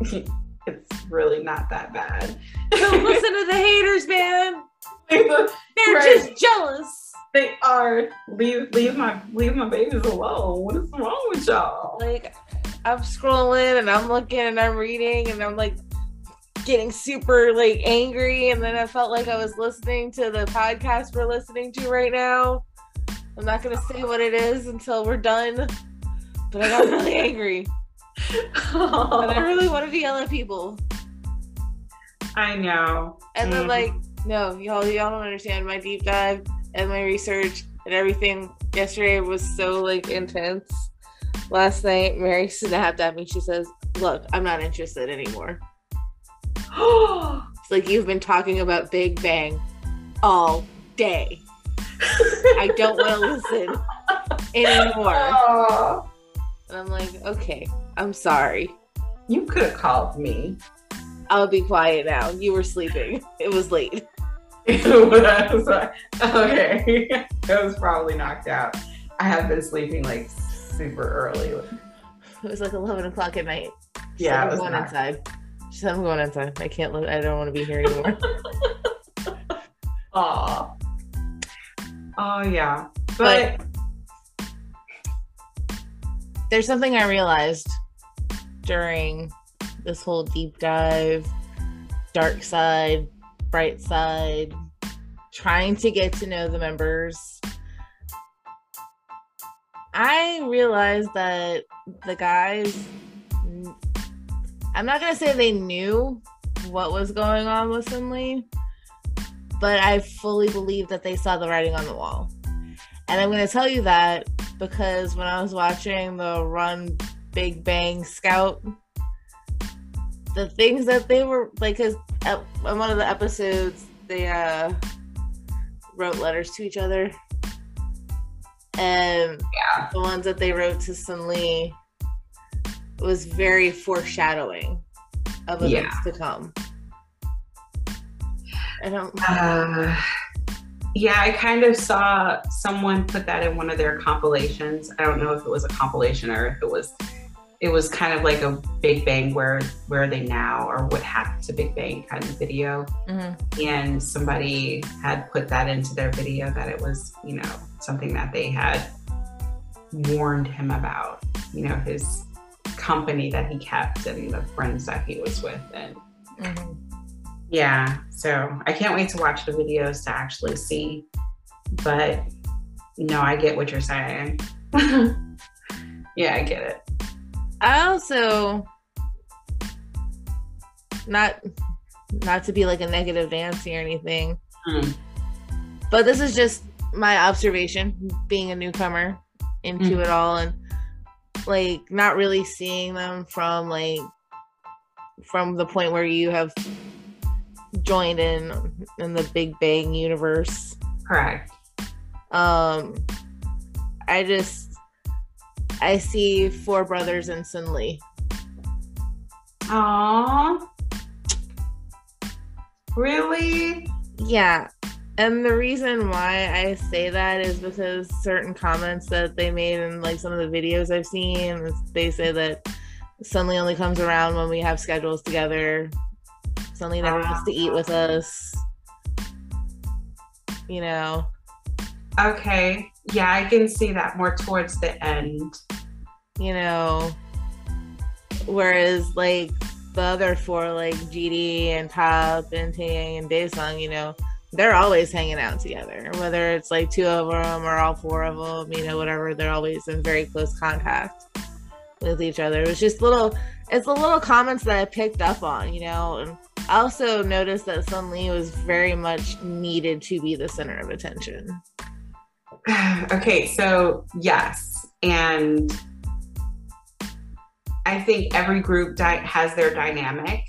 it's really not that bad. Don't listen to the haters, man. They're right. just jealous. they are. Leave leave my leave my babies alone. What is wrong with y'all? Like I'm scrolling and I'm looking and I'm reading and I'm like getting super like angry and then I felt like I was listening to the podcast we're listening to right now. I'm not gonna say what it is until we're done. But I got really angry. And I really wanted to yell at people. I know. And then Mhm. like, no, y'all y'all don't understand my deep dive and my research and everything yesterday was so like intense. Last night, Mary snapped at me. She says, Look, I'm not interested anymore. It's like you've been talking about Big Bang all day. I don't want to listen anymore. Aw. And I'm like, okay, I'm sorry. you could have called me. I'll be quiet now. You were sleeping. It was late. Okay. I was probably knocked out. I have been sleeping like super early. It was like 11 o'clock at night. She's Yeah, like, I'm going inside. She said, I'm going inside. I can't live. I don't want to be here anymore. Aw. Oh yeah. But, There's something I realized during this whole deep dive, dark side, bright side, trying to get to know the members. I realized that the guys, I'm not going to say they knew what was going on with Finley, but I fully believe that they saw the writing on the wall. And I'm going to tell you that because when I was watching the Run Big Bang Scout, the things that they were like, because in one of the episodes, they uh, wrote letters to each other. And Yeah. the ones that they wrote to Seungri was very foreshadowing of events to come. I don't. uh, yeah, I kind of saw someone put that in one of their compilations. I don't know if it was a compilation or if it was it was kind of like a Big Bang where where are they now or what happened to Big Bang kind of video. Mhm. and somebody had put that into their video that it was you know something that they had warned him about you know his company that he kept and the friends that he was with and Mhm. yeah so i can't wait to watch the videos to actually see but no i get what you're saying yeah i get it I also not not to be like a negative Nancy or anything, Mm. but this is just my observation being a newcomer into Mhm. it all and like not really seeing them from like from the point where you have joined in in the Big Bang universe. correct Um I just I see four brothers in Seungri. Aww. really Yeah. And the reason why I say that is because certain comments that they made in like some of the videos I've seen, they say that Seungri only comes around when we have schedules together. Seungri never wants to eat with us. You know. Okay. Yeah, I can see that more towards the end. You know whereas like the other four like GD and Top and Taeyang and Daesung, you know they're always hanging out together. Whether it's like two of them or all four of them you know whatever they're always in very close contact with each other. It was just little it's the little comments that I picked up on you know and I also noticed that Seungri was very much needed to be the center of attention. Okay, so yes, and I think every group di- has their dynamic,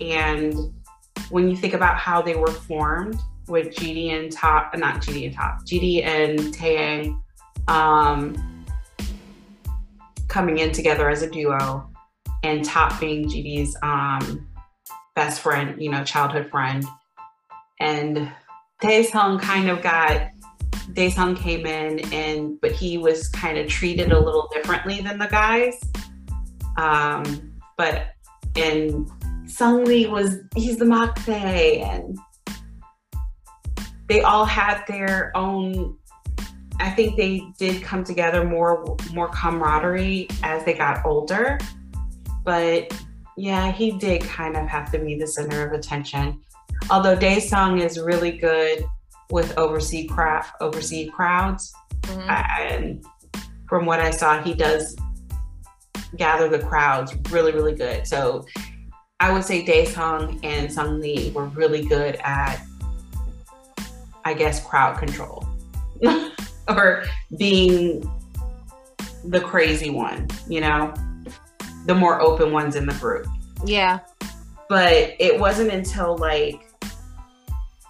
and when you think about how they were formed with GD and Top, not GD and Top, GD and Taeyang, um, coming in together as a duo, and Top being GD's um, best friend, you know, childhood friend, and Daesung kind of got Daesung came in and but he was kind of treated a little differently than the guys. Um, but and Seungri was he's the Maknae and they all had their own I think they did come together more more camaraderie as they got older. But yeah, he did kind of have to be the center of attention. Although Daesung is really good with overseas crowd overseas crowds, Mhm. and from what I saw, he does gather the crowds really, really good. So I would say Daesung and Seungri were really good at, I guess, crowd control or being the crazy one, you know, the more open ones in the group. Yeah. But it wasn't until like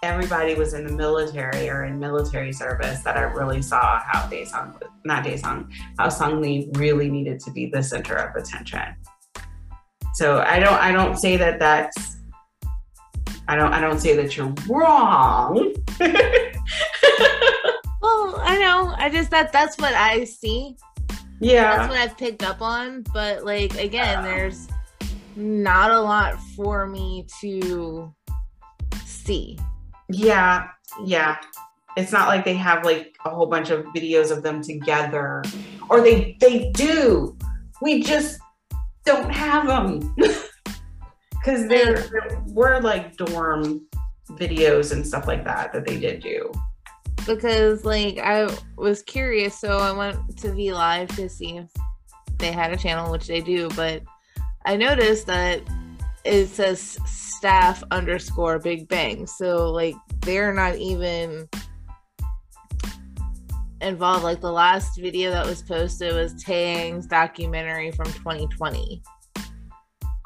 everybody was in the military or in military service that I really saw how Daesung, not Daesung, how Seungri really needed to be the center of attention. So I don't, I don't say that that's, I don't, I don't say that you're wrong. Well, I know. I just that that's what I see. Yeah, that's what I've picked up on. But like again, there's not a lot for me to see. Yeah, yeah. It's not like they have like a whole bunch of videos of them together, or they they do. We just don't have them because there there were like dorm videos and stuff like that that they did do. because like I was curious, so I went to V Live to see if they had a channel, which they do, but I noticed that it says staff underscore Big Bang, so like they're not even involved. Like the last video that was posted was Taeyang's documentary from 2020.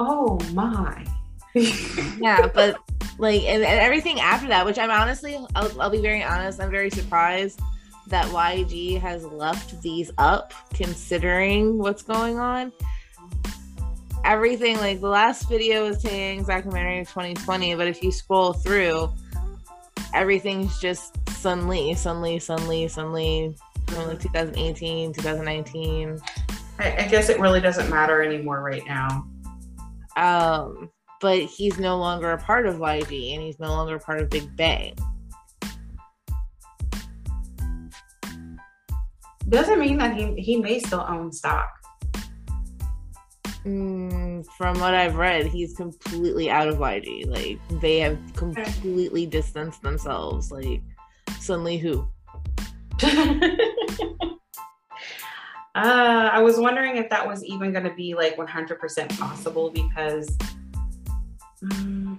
Oh my! yeah but like and, and everything after that which i'm honestly I'll, I'll be very honest i'm very surprised that yg has left these up considering what's going on everything like the last video was Taeyang's documentary of 2020 but if you scroll through everything's just Seungri sun lee Seungri sun lee from like 2018 2019 I, I guess it really doesn't matter anymore right now. um but he's no longer a part of YG and he's no longer a part of Big Bang. Doesn't mean that he he may still own stock. Mm, from what I've read, he's completely out of YG. Like they have completely distanced themselves. Like suddenly who? Uh, I was wondering if that was even going to be like 100% possible because mm,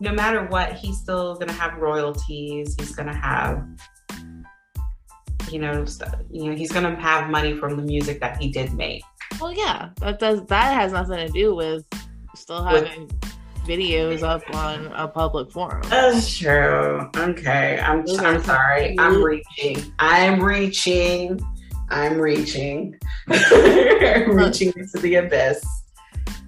no matter what, he's still going to have royalties. He's going to have, you know, st- you know, he's going to have money from the music that he did make. Well, yeah, that does that has nothing to do with still With- having videos up on a public forum. That's true. Okay, I'm Those I'm sorry. I'm reaching. I'm reaching. I'm reaching. I'm reaching into the abyss.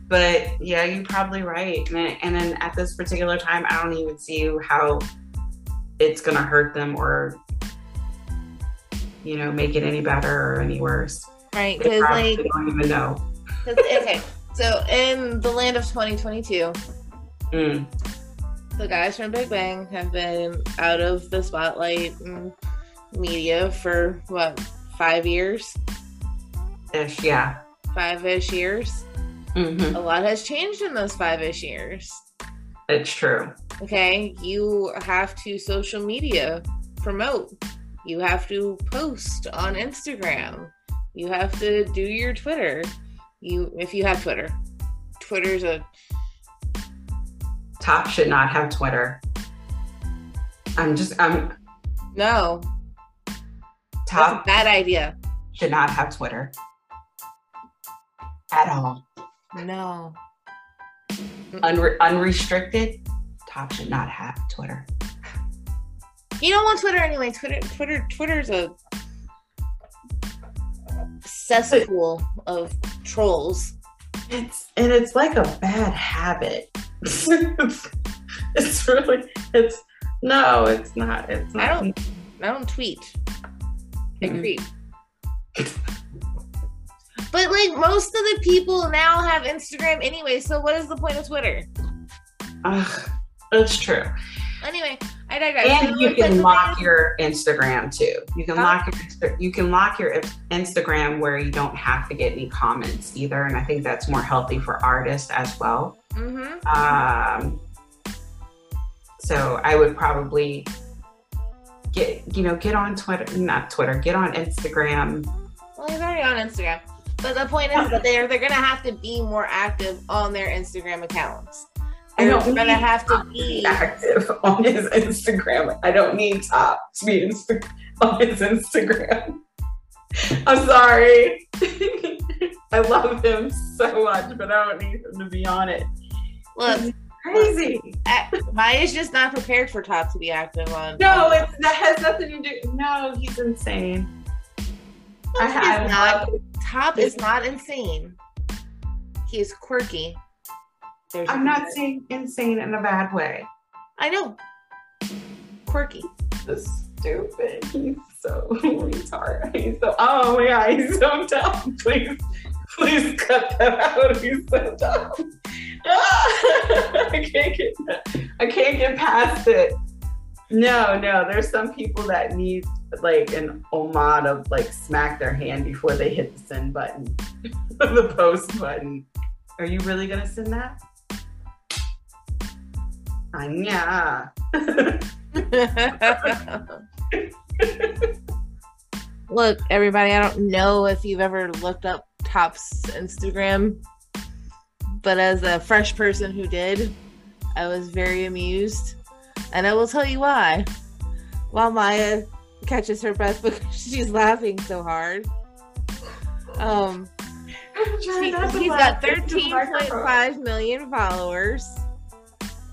But yeah, you're probably right. And and then at this particular time, I don't even see how it's gonna hurt them or you know make it any better or any worse. Right? Because like don't even know. okay. So in the land of 2022, Mm. the guys from Big Bang have been out of the spotlight and media for what five years, Ish, yeah. five ish years. hmm A lot has changed in those five ish years. It's true. Okay, you have to social media promote. You have to post on Instagram. You have to do your Twitter. You if you have Twitter. Twitter's a Top should not have Twitter. I'm just I'm no. That's a top bad idea. should not have Twitter at all. No. Unre- unrestricted, top should not have Twitter. You don't want Twitter anyway. Twitter, Twitter, Twitter's a cesspool of trolls. It's and it's like a bad habit. it's, really it's no, it's not. It's not. I don't- I don't tweet. I Mm-mm. creep. But like most of the people now have Instagram anyway, so what is the point of Twitter? Ugh, it's true. Anyway, I digress. And you can lock your Instagram too. You can lock your you can lock your Instagram where you don't have to get any comments either, and I think that's more healthy for artists as well. Mm-hmm. Um, so I would probably get you know get on Twitter, not Twitter, get on Instagram. Well, he's already on Instagram, but the point is that they're they're gonna have to be more active on their Instagram accounts. I don't going to have to be active on his Instagram. I don't need Top to be Insta- on his Instagram. I'm sorry. I love him so much, but I don't need him to be on it. Look, crazy. Maya's just not prepared for Top to be active on. No, it's, that has nothing to do. No, he's insane. I have not. Top is not insane. He's quirky. There's I'm not saying insane in a bad way. I know. Quirky. stupid. He's so retarded. He's so oh my god, he's so dumb. Please, please cut that out. He's so dumb. Ah! I can't get I can't get past it. No, no, there's some people that need like an omad of like smack their hand before they hit the send button, the post button. Are you really gonna send that? Anya. Look, everybody, I don't know if you've ever looked up Top's Instagram, but as a fresh person who did, I was very amused. And I will tell you why. While Maya catches her breath because she's laughing so hard. Um, he, has got 13.5 million followers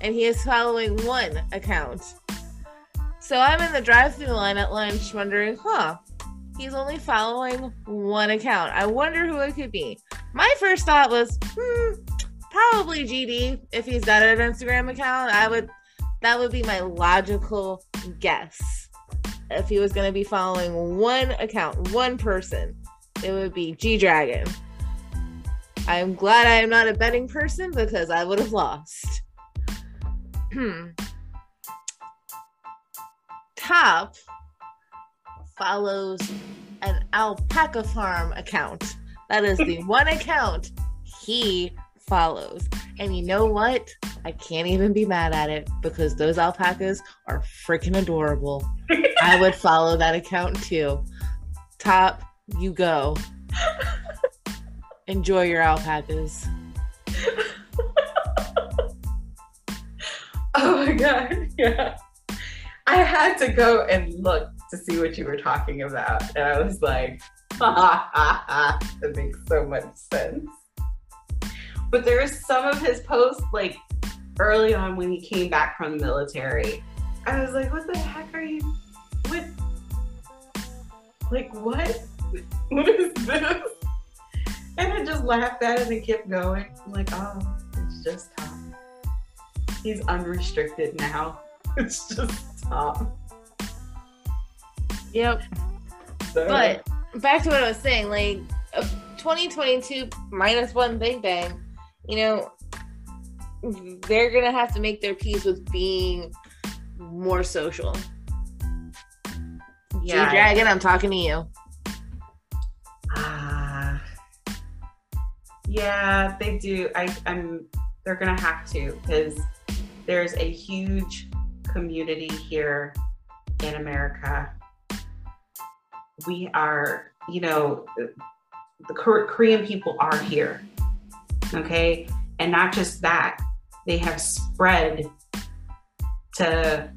and he is following one account. So I'm in the drive-through line at lunch wondering, huh, he's only following one account. I wonder who it could be. My first thought was, hmm, probably GD if he's got an Instagram account. I would that would be my logical guess. If he was going to be following one account, one person, it would be G Dragon. I'm glad I am not a betting person because I would have lost. Hmm. Top follows an alpaca farm account. That is the one account he follows. And you know what? I can't even be mad at it because those alpacas are freaking adorable. I would follow that account too. Top, you go. Enjoy your alpacas. Oh my god, yeah. I had to go and look to see what you were talking about. And I was like, ha ha ha, ha. that makes so much sense. But there was some of his posts, like early on when he came back from the military. I was like, what the heck are you? What? Like, what? What is this? And I just laughed at it and kept going. I'm like, oh, it's just Tom he's unrestricted now. It's just Tom. Yep. So. But back to what I was saying, like 2022 minus one Big Bang, you know, they're gonna have to make their peace with being more social. Yeah, Dragon, I'm talking to you. Ah, uh, yeah, they do. I, I'm. They're gonna have to because there's a huge community here in America. We are, you know, the Korean people are here. Okay. And not just that, they have spread to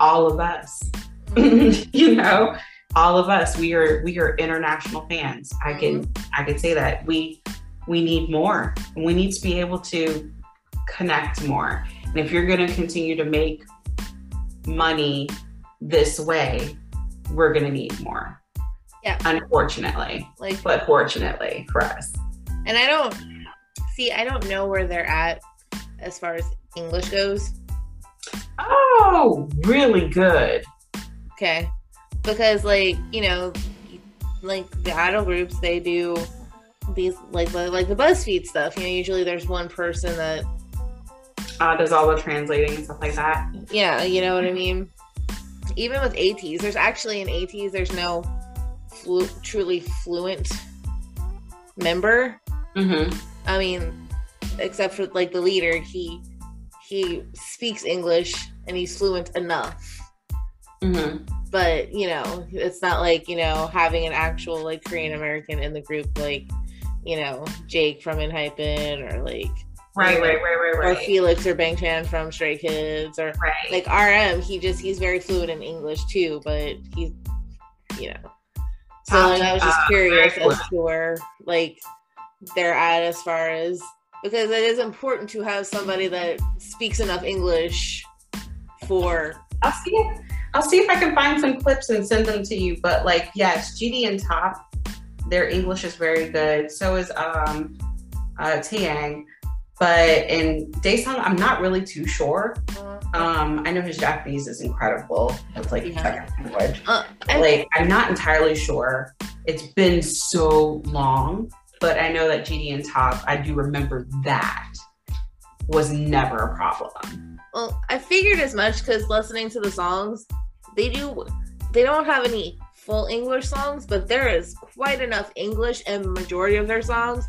all of us. you know, all of us. We are we are international fans. I can mm-hmm. I can say that. We we need more. We need to be able to connect more. And if you're going to continue to make money this way, we're going to need more. Yeah. Unfortunately. Like but fortunately for us. And I don't see I don't know where they're at as far as English goes. Oh, really good. Okay. Because like, you know, like the idol groups they do these like like the BuzzFeed stuff. You know, usually there's one person that uh, does all the translating and stuff like that. Yeah, you know what I mean. Even with ATEEZ, there's actually in ATEEZ there's no flu- truly fluent member. Mm-hmm. I mean, except for like the leader, he he speaks English and he's fluent enough. Mm-hmm. But you know, it's not like you know having an actual like Korean American in the group, like you know Jake from Enhypen or like Right, right, right, right, right. or. Felix or Bang Chan from Stray Kids or right. like RM. He just he's very fluent in English too, but he's you know. So like, I was just Uh, curious as to where like they're at as far as because it is important to have somebody that speaks enough English for I'll see if I'll see if I can find some clips and send them to you. But like, yes, GD and Top, their English is very good. So is um uh Taeyang. But in Daesung, I'm not really too sure. Um, I know his Japanese is incredible. It's like Yeah. second language. uh, Like, I'm not entirely sure. It's been so long, but I know that GD and Top, I do remember that was never a problem. Well, I figured as much because listening to the songs, they do they don't have any full English songs, but there is quite enough English in majority of their songs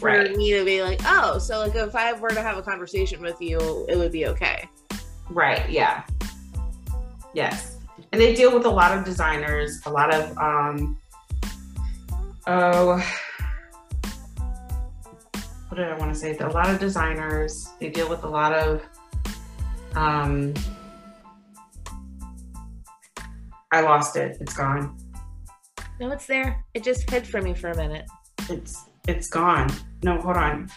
for Right. me to be like, oh, so like if I were to have a conversation with you, it would be okay. Right, yeah. Yes. And they deal with a lot of designers, a lot of um oh what did I want to say? A lot of designers. They deal with a lot of um I lost it. It's gone. No, it's there. It just hid from me for a minute. It's it's gone. No, hold on.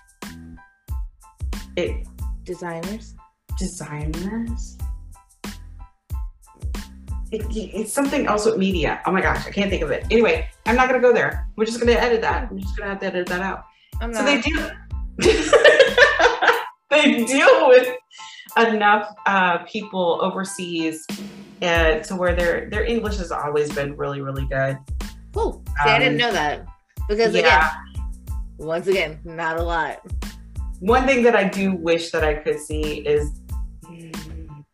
It Designers. designers. It, it's something else with media. Oh my gosh, I can't think of it. Anyway, I'm not gonna go there. We're just gonna edit that. I'm just gonna have to edit that out. I'm So not. they deal. they deal with enough uh, people overseas uh, to where their their English has always been really really good. Cool. See, I didn't Um, know that because yeah. again, once again, not a lot. One thing that I do wish that I could see is mm,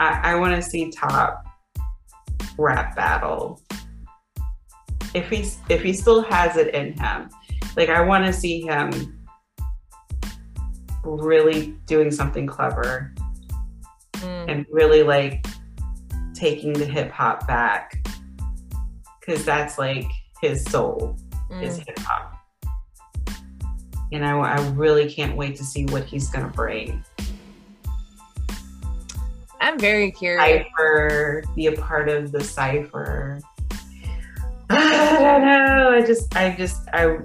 I, I want to see top rap battle. If he's if he still has it in him, like I want to see him really doing something clever Mm. and really like taking the hip hop back because that's like his soul is Mm. hip hop. And I, I really can't wait to see what he's gonna bring. I'm very curious. Cipher, be a part of the cipher. I don't know. I just, I just, I,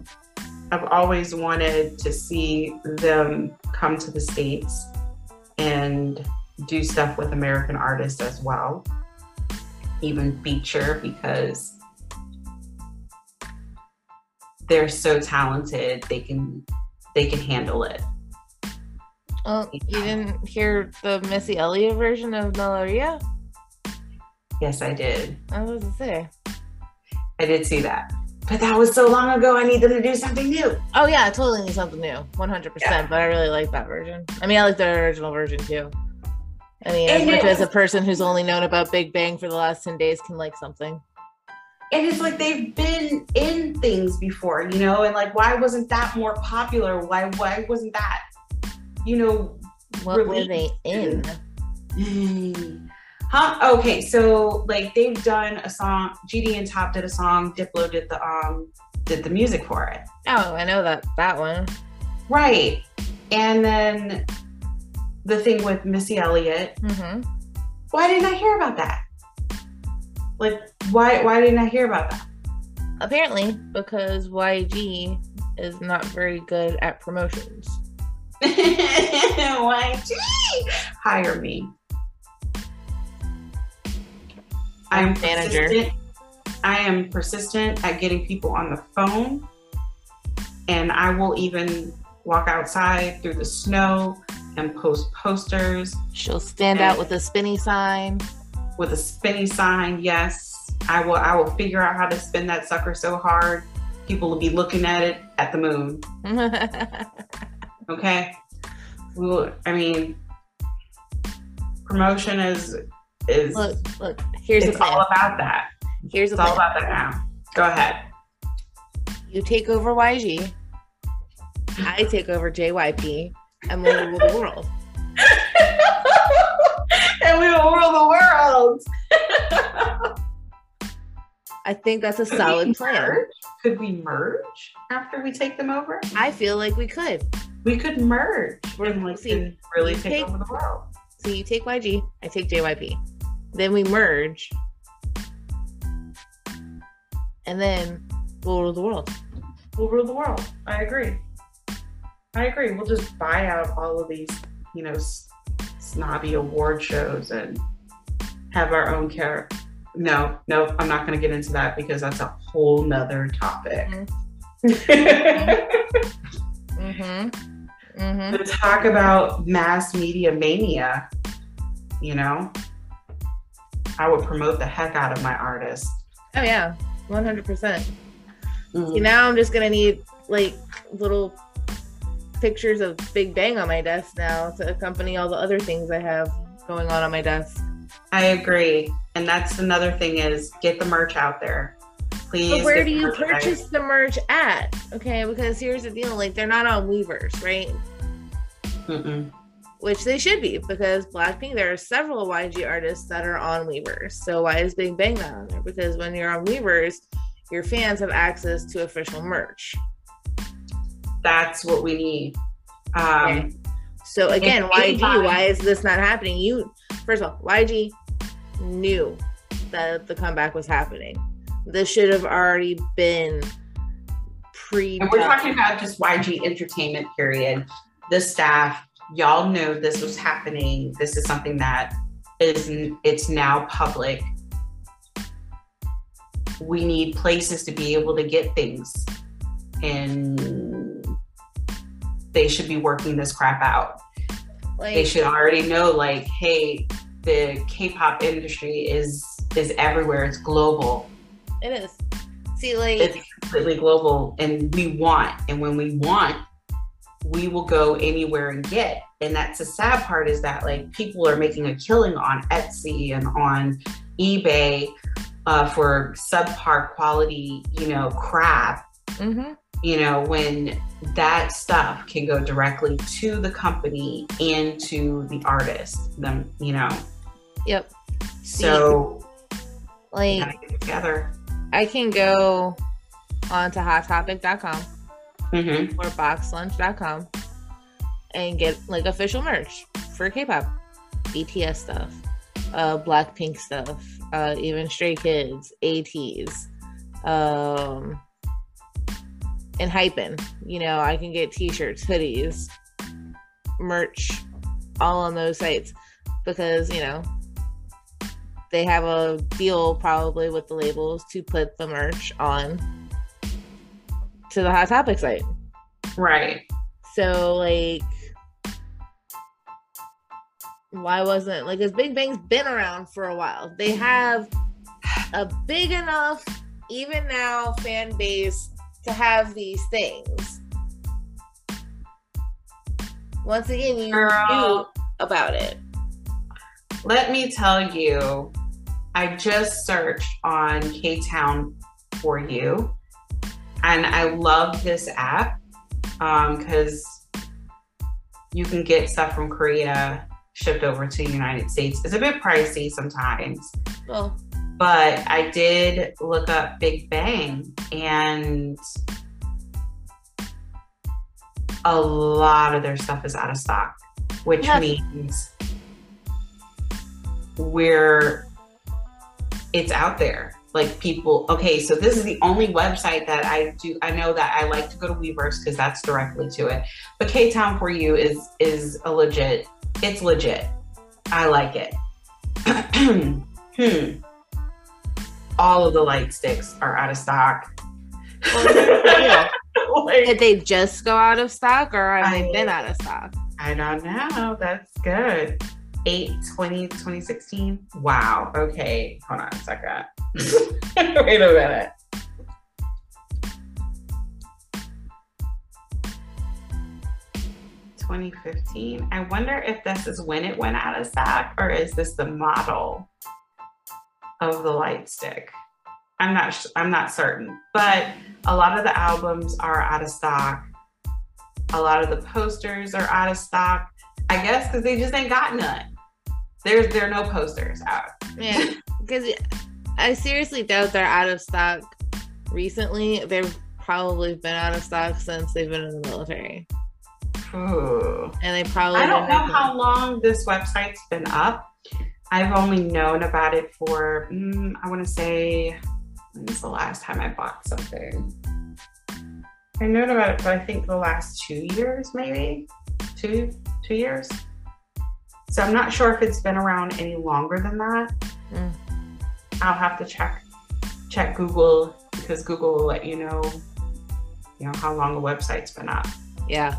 I've always wanted to see them come to the states and do stuff with American artists as well, even feature because they're so talented. They can, they can handle it. Oh, you didn't hear the Missy Elliott version of Niliria? Yes, I did. I was to say. I did see that. But that was so long ago. I need them to do something new. Oh yeah, I totally need something new, one hundred Yeah. percent. But I really like that version. I mean, I like the original version too. I mean, as And much as a person who's only known about Big Bang for the last ten days can like something. And it's like they've been in things before, you know, and like why wasn't that more popular? Why why wasn't that? You know, What were they in? huh? Okay, so like they've done a song, GD and Top did a song, Diplo did the um did the music for it. Oh, I know that that one. Right. And then the thing with Missy Elliott, mm-hmm. why didn't I hear about that? Like why why didn't I hear about that? Apparently, because YG is not very good at promotions. YG, hire me. I am Manager. persistent. I am persistent at getting people on the phone, and I will even walk outside through the snow and post posters She'll stand out with a spinny sign. With a spinny sign. Yes, I will. I will figure out how to spin that sucker so hard, people will be looking at it at the moon. Okay. Well, I mean, promotion is is Look, look. Here's the it's all about that. Here's the It's all about that now. Go ahead. You take over YG. I take over JYP, and we rule the world. and we will rule the world. I think that's a Could solid plan. merge? Could we merge after we take them over? I feel like we could. We could merge We're- and like see, really take, take- over the world. So you take YG, I take JYP. Then we merge. And then we'll rule the world. We'll rule the world. I agree. I agree. We'll just buy out all of these, you know, snobby award shows and have our own care. No, no, I'm not going to get into that because that's a whole nother topic. Mm-hmm. Mm-hmm. to talk about mass media mania, you know, I would promote the heck out of my artist. Oh yeah. One hundred percent. Mm. See now I'm just gonna need like little pictures of Big Bang on my desk now to accompany all the other things I have going on on my desk. I agree. And that's another thing is get the merch out there. Please. But where do you purchase the merch at? Okay, because here's the deal: like they're not on Weverse, right? Mm-mm. Which they should be because Blackpink. There are several YG artists that are on Weverse. So why is Big Bang not on there? Because when you're on Weverse, your fans have access to official merch. That's what we need. Um, Okay. So again, YG, why is this not happening? You first of all, YG knew that the comeback was happening. This should have already been pre. And we're talking about just YG Entertainment, period. The staff, y'all knew this was happening. This is something that is it's now public. We need places to be able to get things, and they should be working this crap out. They should already know, like, hey, the K-pop industry is is everywhere. It's global. it is. See, like it's completely global and we want and when we want we will go anywhere and get and that's the sad part is that like people are making a killing on etsy and on ebay uh, for subpar quality you know crap mhm. you know when that stuff can go directly to the company and to the artist them you know Yep. so Like get together I can go onto hottopic.com mm-hmm. or boxlunch.com and get like official merch for K-pop, BTS stuff, uh, Blackpink stuff, uh, even Stray Kids, ATEEZ, um, Enhypen. You know, I can get T-shirts, hoodies, merch, all on those sites because you know they have a deal probably with the labels to put the merch on to the Hot Topic site. right So like why wasn't like because Big Bang's been around for a while. They have a big enough, even now, fan base to have these things. Once again, you Girl. knew about it. Let me tell you, I just searched on K Town for you, and I love this app um, because you can get stuff from Korea shipped over to the United States. It's a bit pricey sometimes, Well, but I did look up Big Bang, and a lot of their stuff is out of stock, which Yeah. means we're it's out there. Like people, okay, so this is the only website that I do. I know that I like to go to Weverse because that's directly to it. But Ktown4u is is a legit. It's legit. I like it. hmm. All of the light sticks are out of stock. well here's the deal. Like, did they just go out of stock or have they been out of stock? I don't know. That's good. 8 20 2016. Wow. Okay. Hold on a second. Wait a minute. 2015. I wonder if this is when it went out of stock or is this the model of the light stick? I'm not I'm not certain, but a lot of the albums are out of stock. A lot of the posters are out of stock. I guess because they just ain't got none. There's there are no posters out. Yeah, because I seriously doubt they're out of stock recently. They've probably been out of stock since they've been in the military, Ooh. and they probably I don't know how long this website's been up. I've only known about it for, mm, I want to say, when was the last time I bought something? I known about it but I think the last two years, maybe two two years. So I'm not sure if it's been around any longer than that. Mm. I'll have to check check Google because Google will let you know, you know, how long a website's been up. Yeah,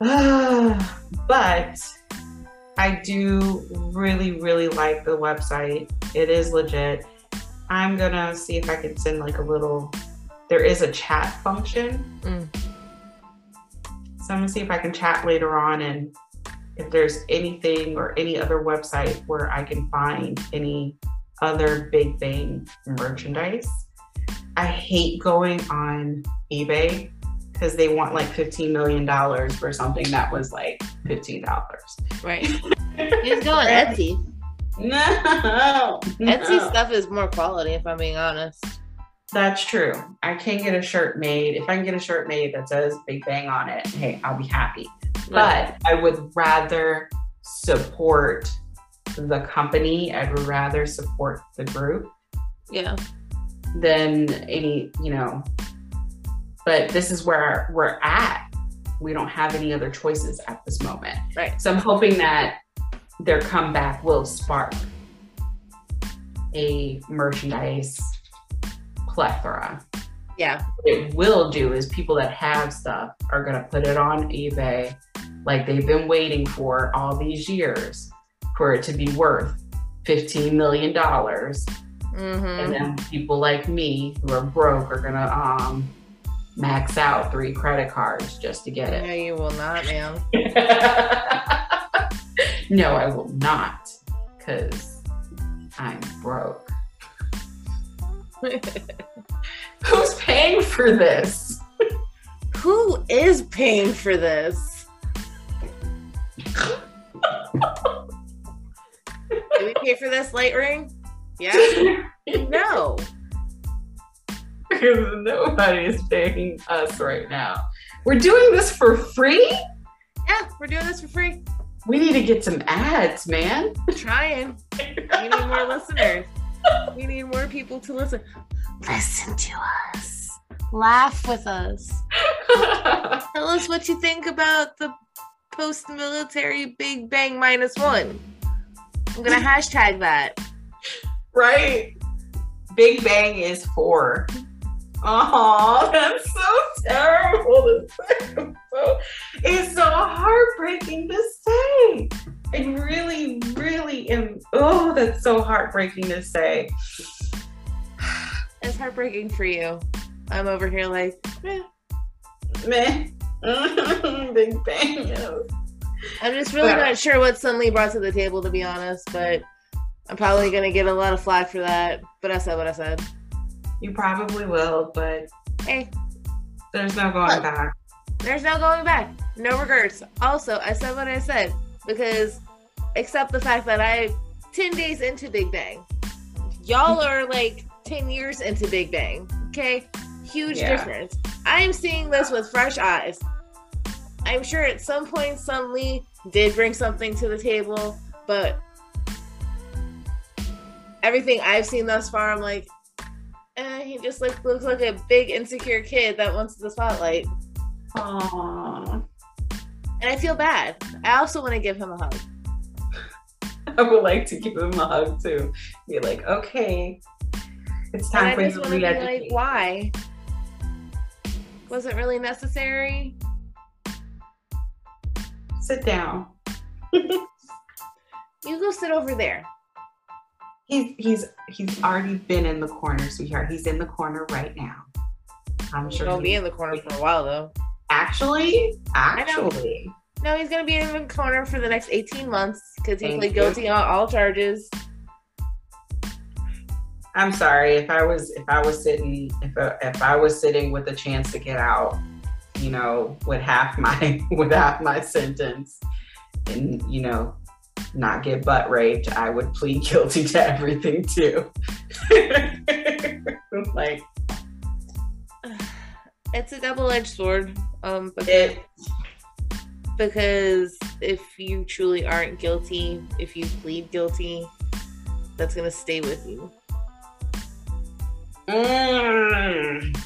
but I do really, really like the website. It is legit. I'm gonna see if I can send like a little. There is a chat function, Mm. so I'm gonna see if I can chat later on and if there's anything or any other website where I can find any other Big Bang merchandise. I hate going on eBay because they want like $15 million for something that was like $15. right. You just go on Etsy. No. Etsy no. stuff is more quality, if I'm being honest. That's true. I can get a shirt made. If I can get a shirt made that says Big Bang on it, hey, I'll be happy. But I would rather support the company. I'd rather support the group yeah, than any, you know. But this is where we're at. We don't have any other choices at this moment. right. So I'm hoping that their comeback will spark a merchandise plethora. Yeah, What it will do is people that have stuff are going to put it on eBay like they've been waiting for all these years for it to be worth $15 million. hmm And then people like me who are broke are going to um, max out three credit cards just to get it. No, you will not, ma'am. no, I will not, because I'm broke. Who's paying for this? Who is paying for this? Did we pay for this light ring? Yeah. No. Because nobody is paying us right now. We're doing this for free? Yeah, we're doing this for free. We need to get some ads, man. Trying. We need more listeners. We need more people to listen. Listen to us. Laugh with us. Tell us what you think about the post military Big Bang minus one. I'm going to hashtag that. right? Big Bang is four. Oh, that's so terrible to say. So, it's so heartbreaking to say. I really, really am. Oh, that's so heartbreaking to say. It's heartbreaking for you. I'm over here like, eh. Meh. Big Bang. I'm just really Well- not sure what Seungri brought to the table, to be honest, but I'm probably going to get a lot of flack for that. But I said what I said. You probably will, but Hey, there's no going Look. back. there's no going back. No regrets. Also, I said what I said because accept the fact that I 10 days into Big Bang. Y'all are like 10 years into Big Bang. Okay? Huge Yeah. difference. I am seeing this with fresh eyes. I'm sure at some point Seungri did bring something to the table, but everything I've seen thus far, I'm like, eh, he just like looks like a big insecure kid that wants the spotlight. Aww. And I feel bad. I also want to give him a hug. I would like to give him a hug too. Be like, okay, it's time I for you to be like, why? Was it really necessary? Sit down. You go sit over there. He's he's he's already been in the corner, sweetheart. He's in the corner right now. I'm sure. gonna he- be in the corner for a while though. actually, actually, No, he's gonna be in the corner for the next 18 months because he Thank pleaded guilty on all charges. I'm sorry if I was if I was sitting if I, if I was sitting with a chance to get out, you know, with half my with half my sentence, and you know, not get butt raped, I would plead guilty to everything too. like It's a double-edged sword. Um, because, it, because if you truly aren't guilty, if you plead guilty, that's gonna stay with you. Mm.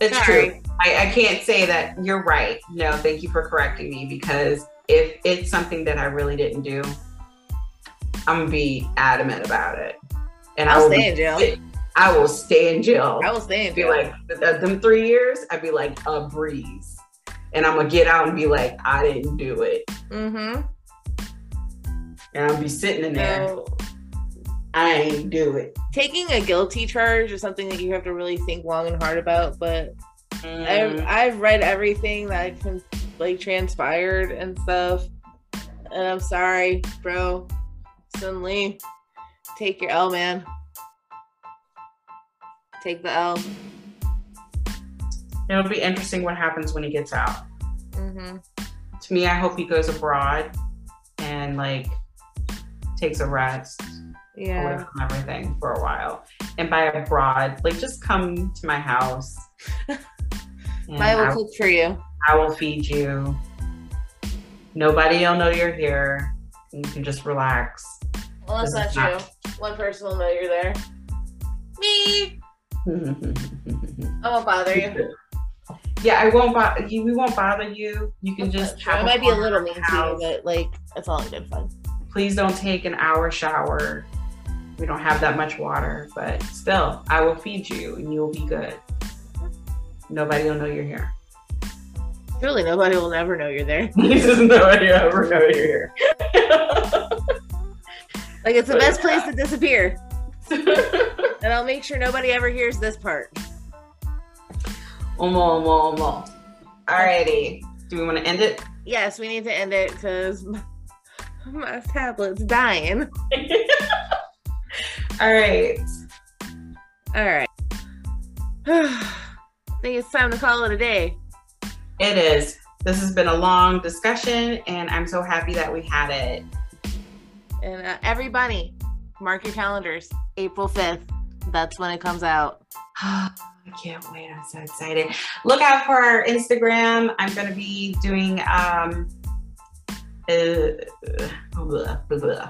it's Sorry. true. I, I can't say that you're right. No, thank you for correcting me because if it's something that I really didn't do, I'm gonna be adamant about it. And I'll I'll be stay in jail. I will stay in jail. I will stay in be jail. like them three years. I'd be like a breeze, and I'm gonna get out and be like, I didn't do it, mm-hmm. and I'll be sitting in there. So I ain't do it. taking a guilty charge is something that you have to really think long and hard about. But Mm. I've I've read everything that can like transpired and stuff. And I'm sorry, bro. Seungri, take your L, man. Take the L. It'll be interesting what happens when he gets out. Mm-hmm. To me, I hope he goes abroad and like takes a rest away Yeah. from everything for a while. And by abroad, like just come to my house. I will cook for you. I will feed you. Nobody will know you're here. You can just relax. Well, that's not true. One person will know you're there. Me. I won't bother you. yeah, I won't bother you. We won't bother you. You can just. I might be a little mean to you, but like it's all in good fun. Please don't take an hour shower. We don't have that much water, but still, I will feed you and you'll be good. Nobody will know you're here. Surely nobody will never know you're there. Nobody will ever know you're here. Like it's the best place to disappear. And I'll make sure nobody ever hears this part. Omo, omo, omo. Alrighty. Do we want to end it? Yes, we need to end it because my tablet's dying. All right. All right. I think it's time to call it a day. It is. This has been a long discussion, and I'm so happy that we had it. And uh, everybody, mark your calendars. April 5th. That's when it comes out. I can't wait. I'm so excited. Look out for our Instagram. I'm going to be doing um uh, blah, blah, blah.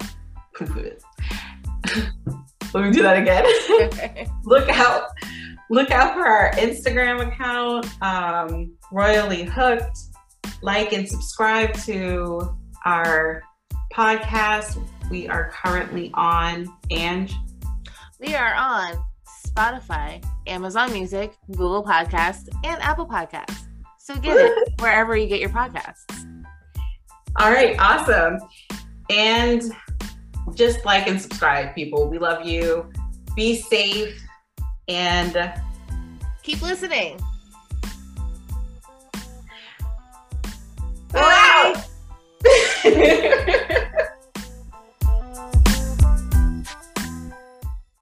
Let me do that again. look out look out for our Instagram account, um, Royally Hooked. Like and subscribe to our podcast. We are currently on Ange. we are on Spotify, Amazon Music, Google Podcasts, and Apple Podcasts. So get it wherever you get your podcasts. All right, awesome. And just like and subscribe, people. We love you. Be safe and Keep listening. wow.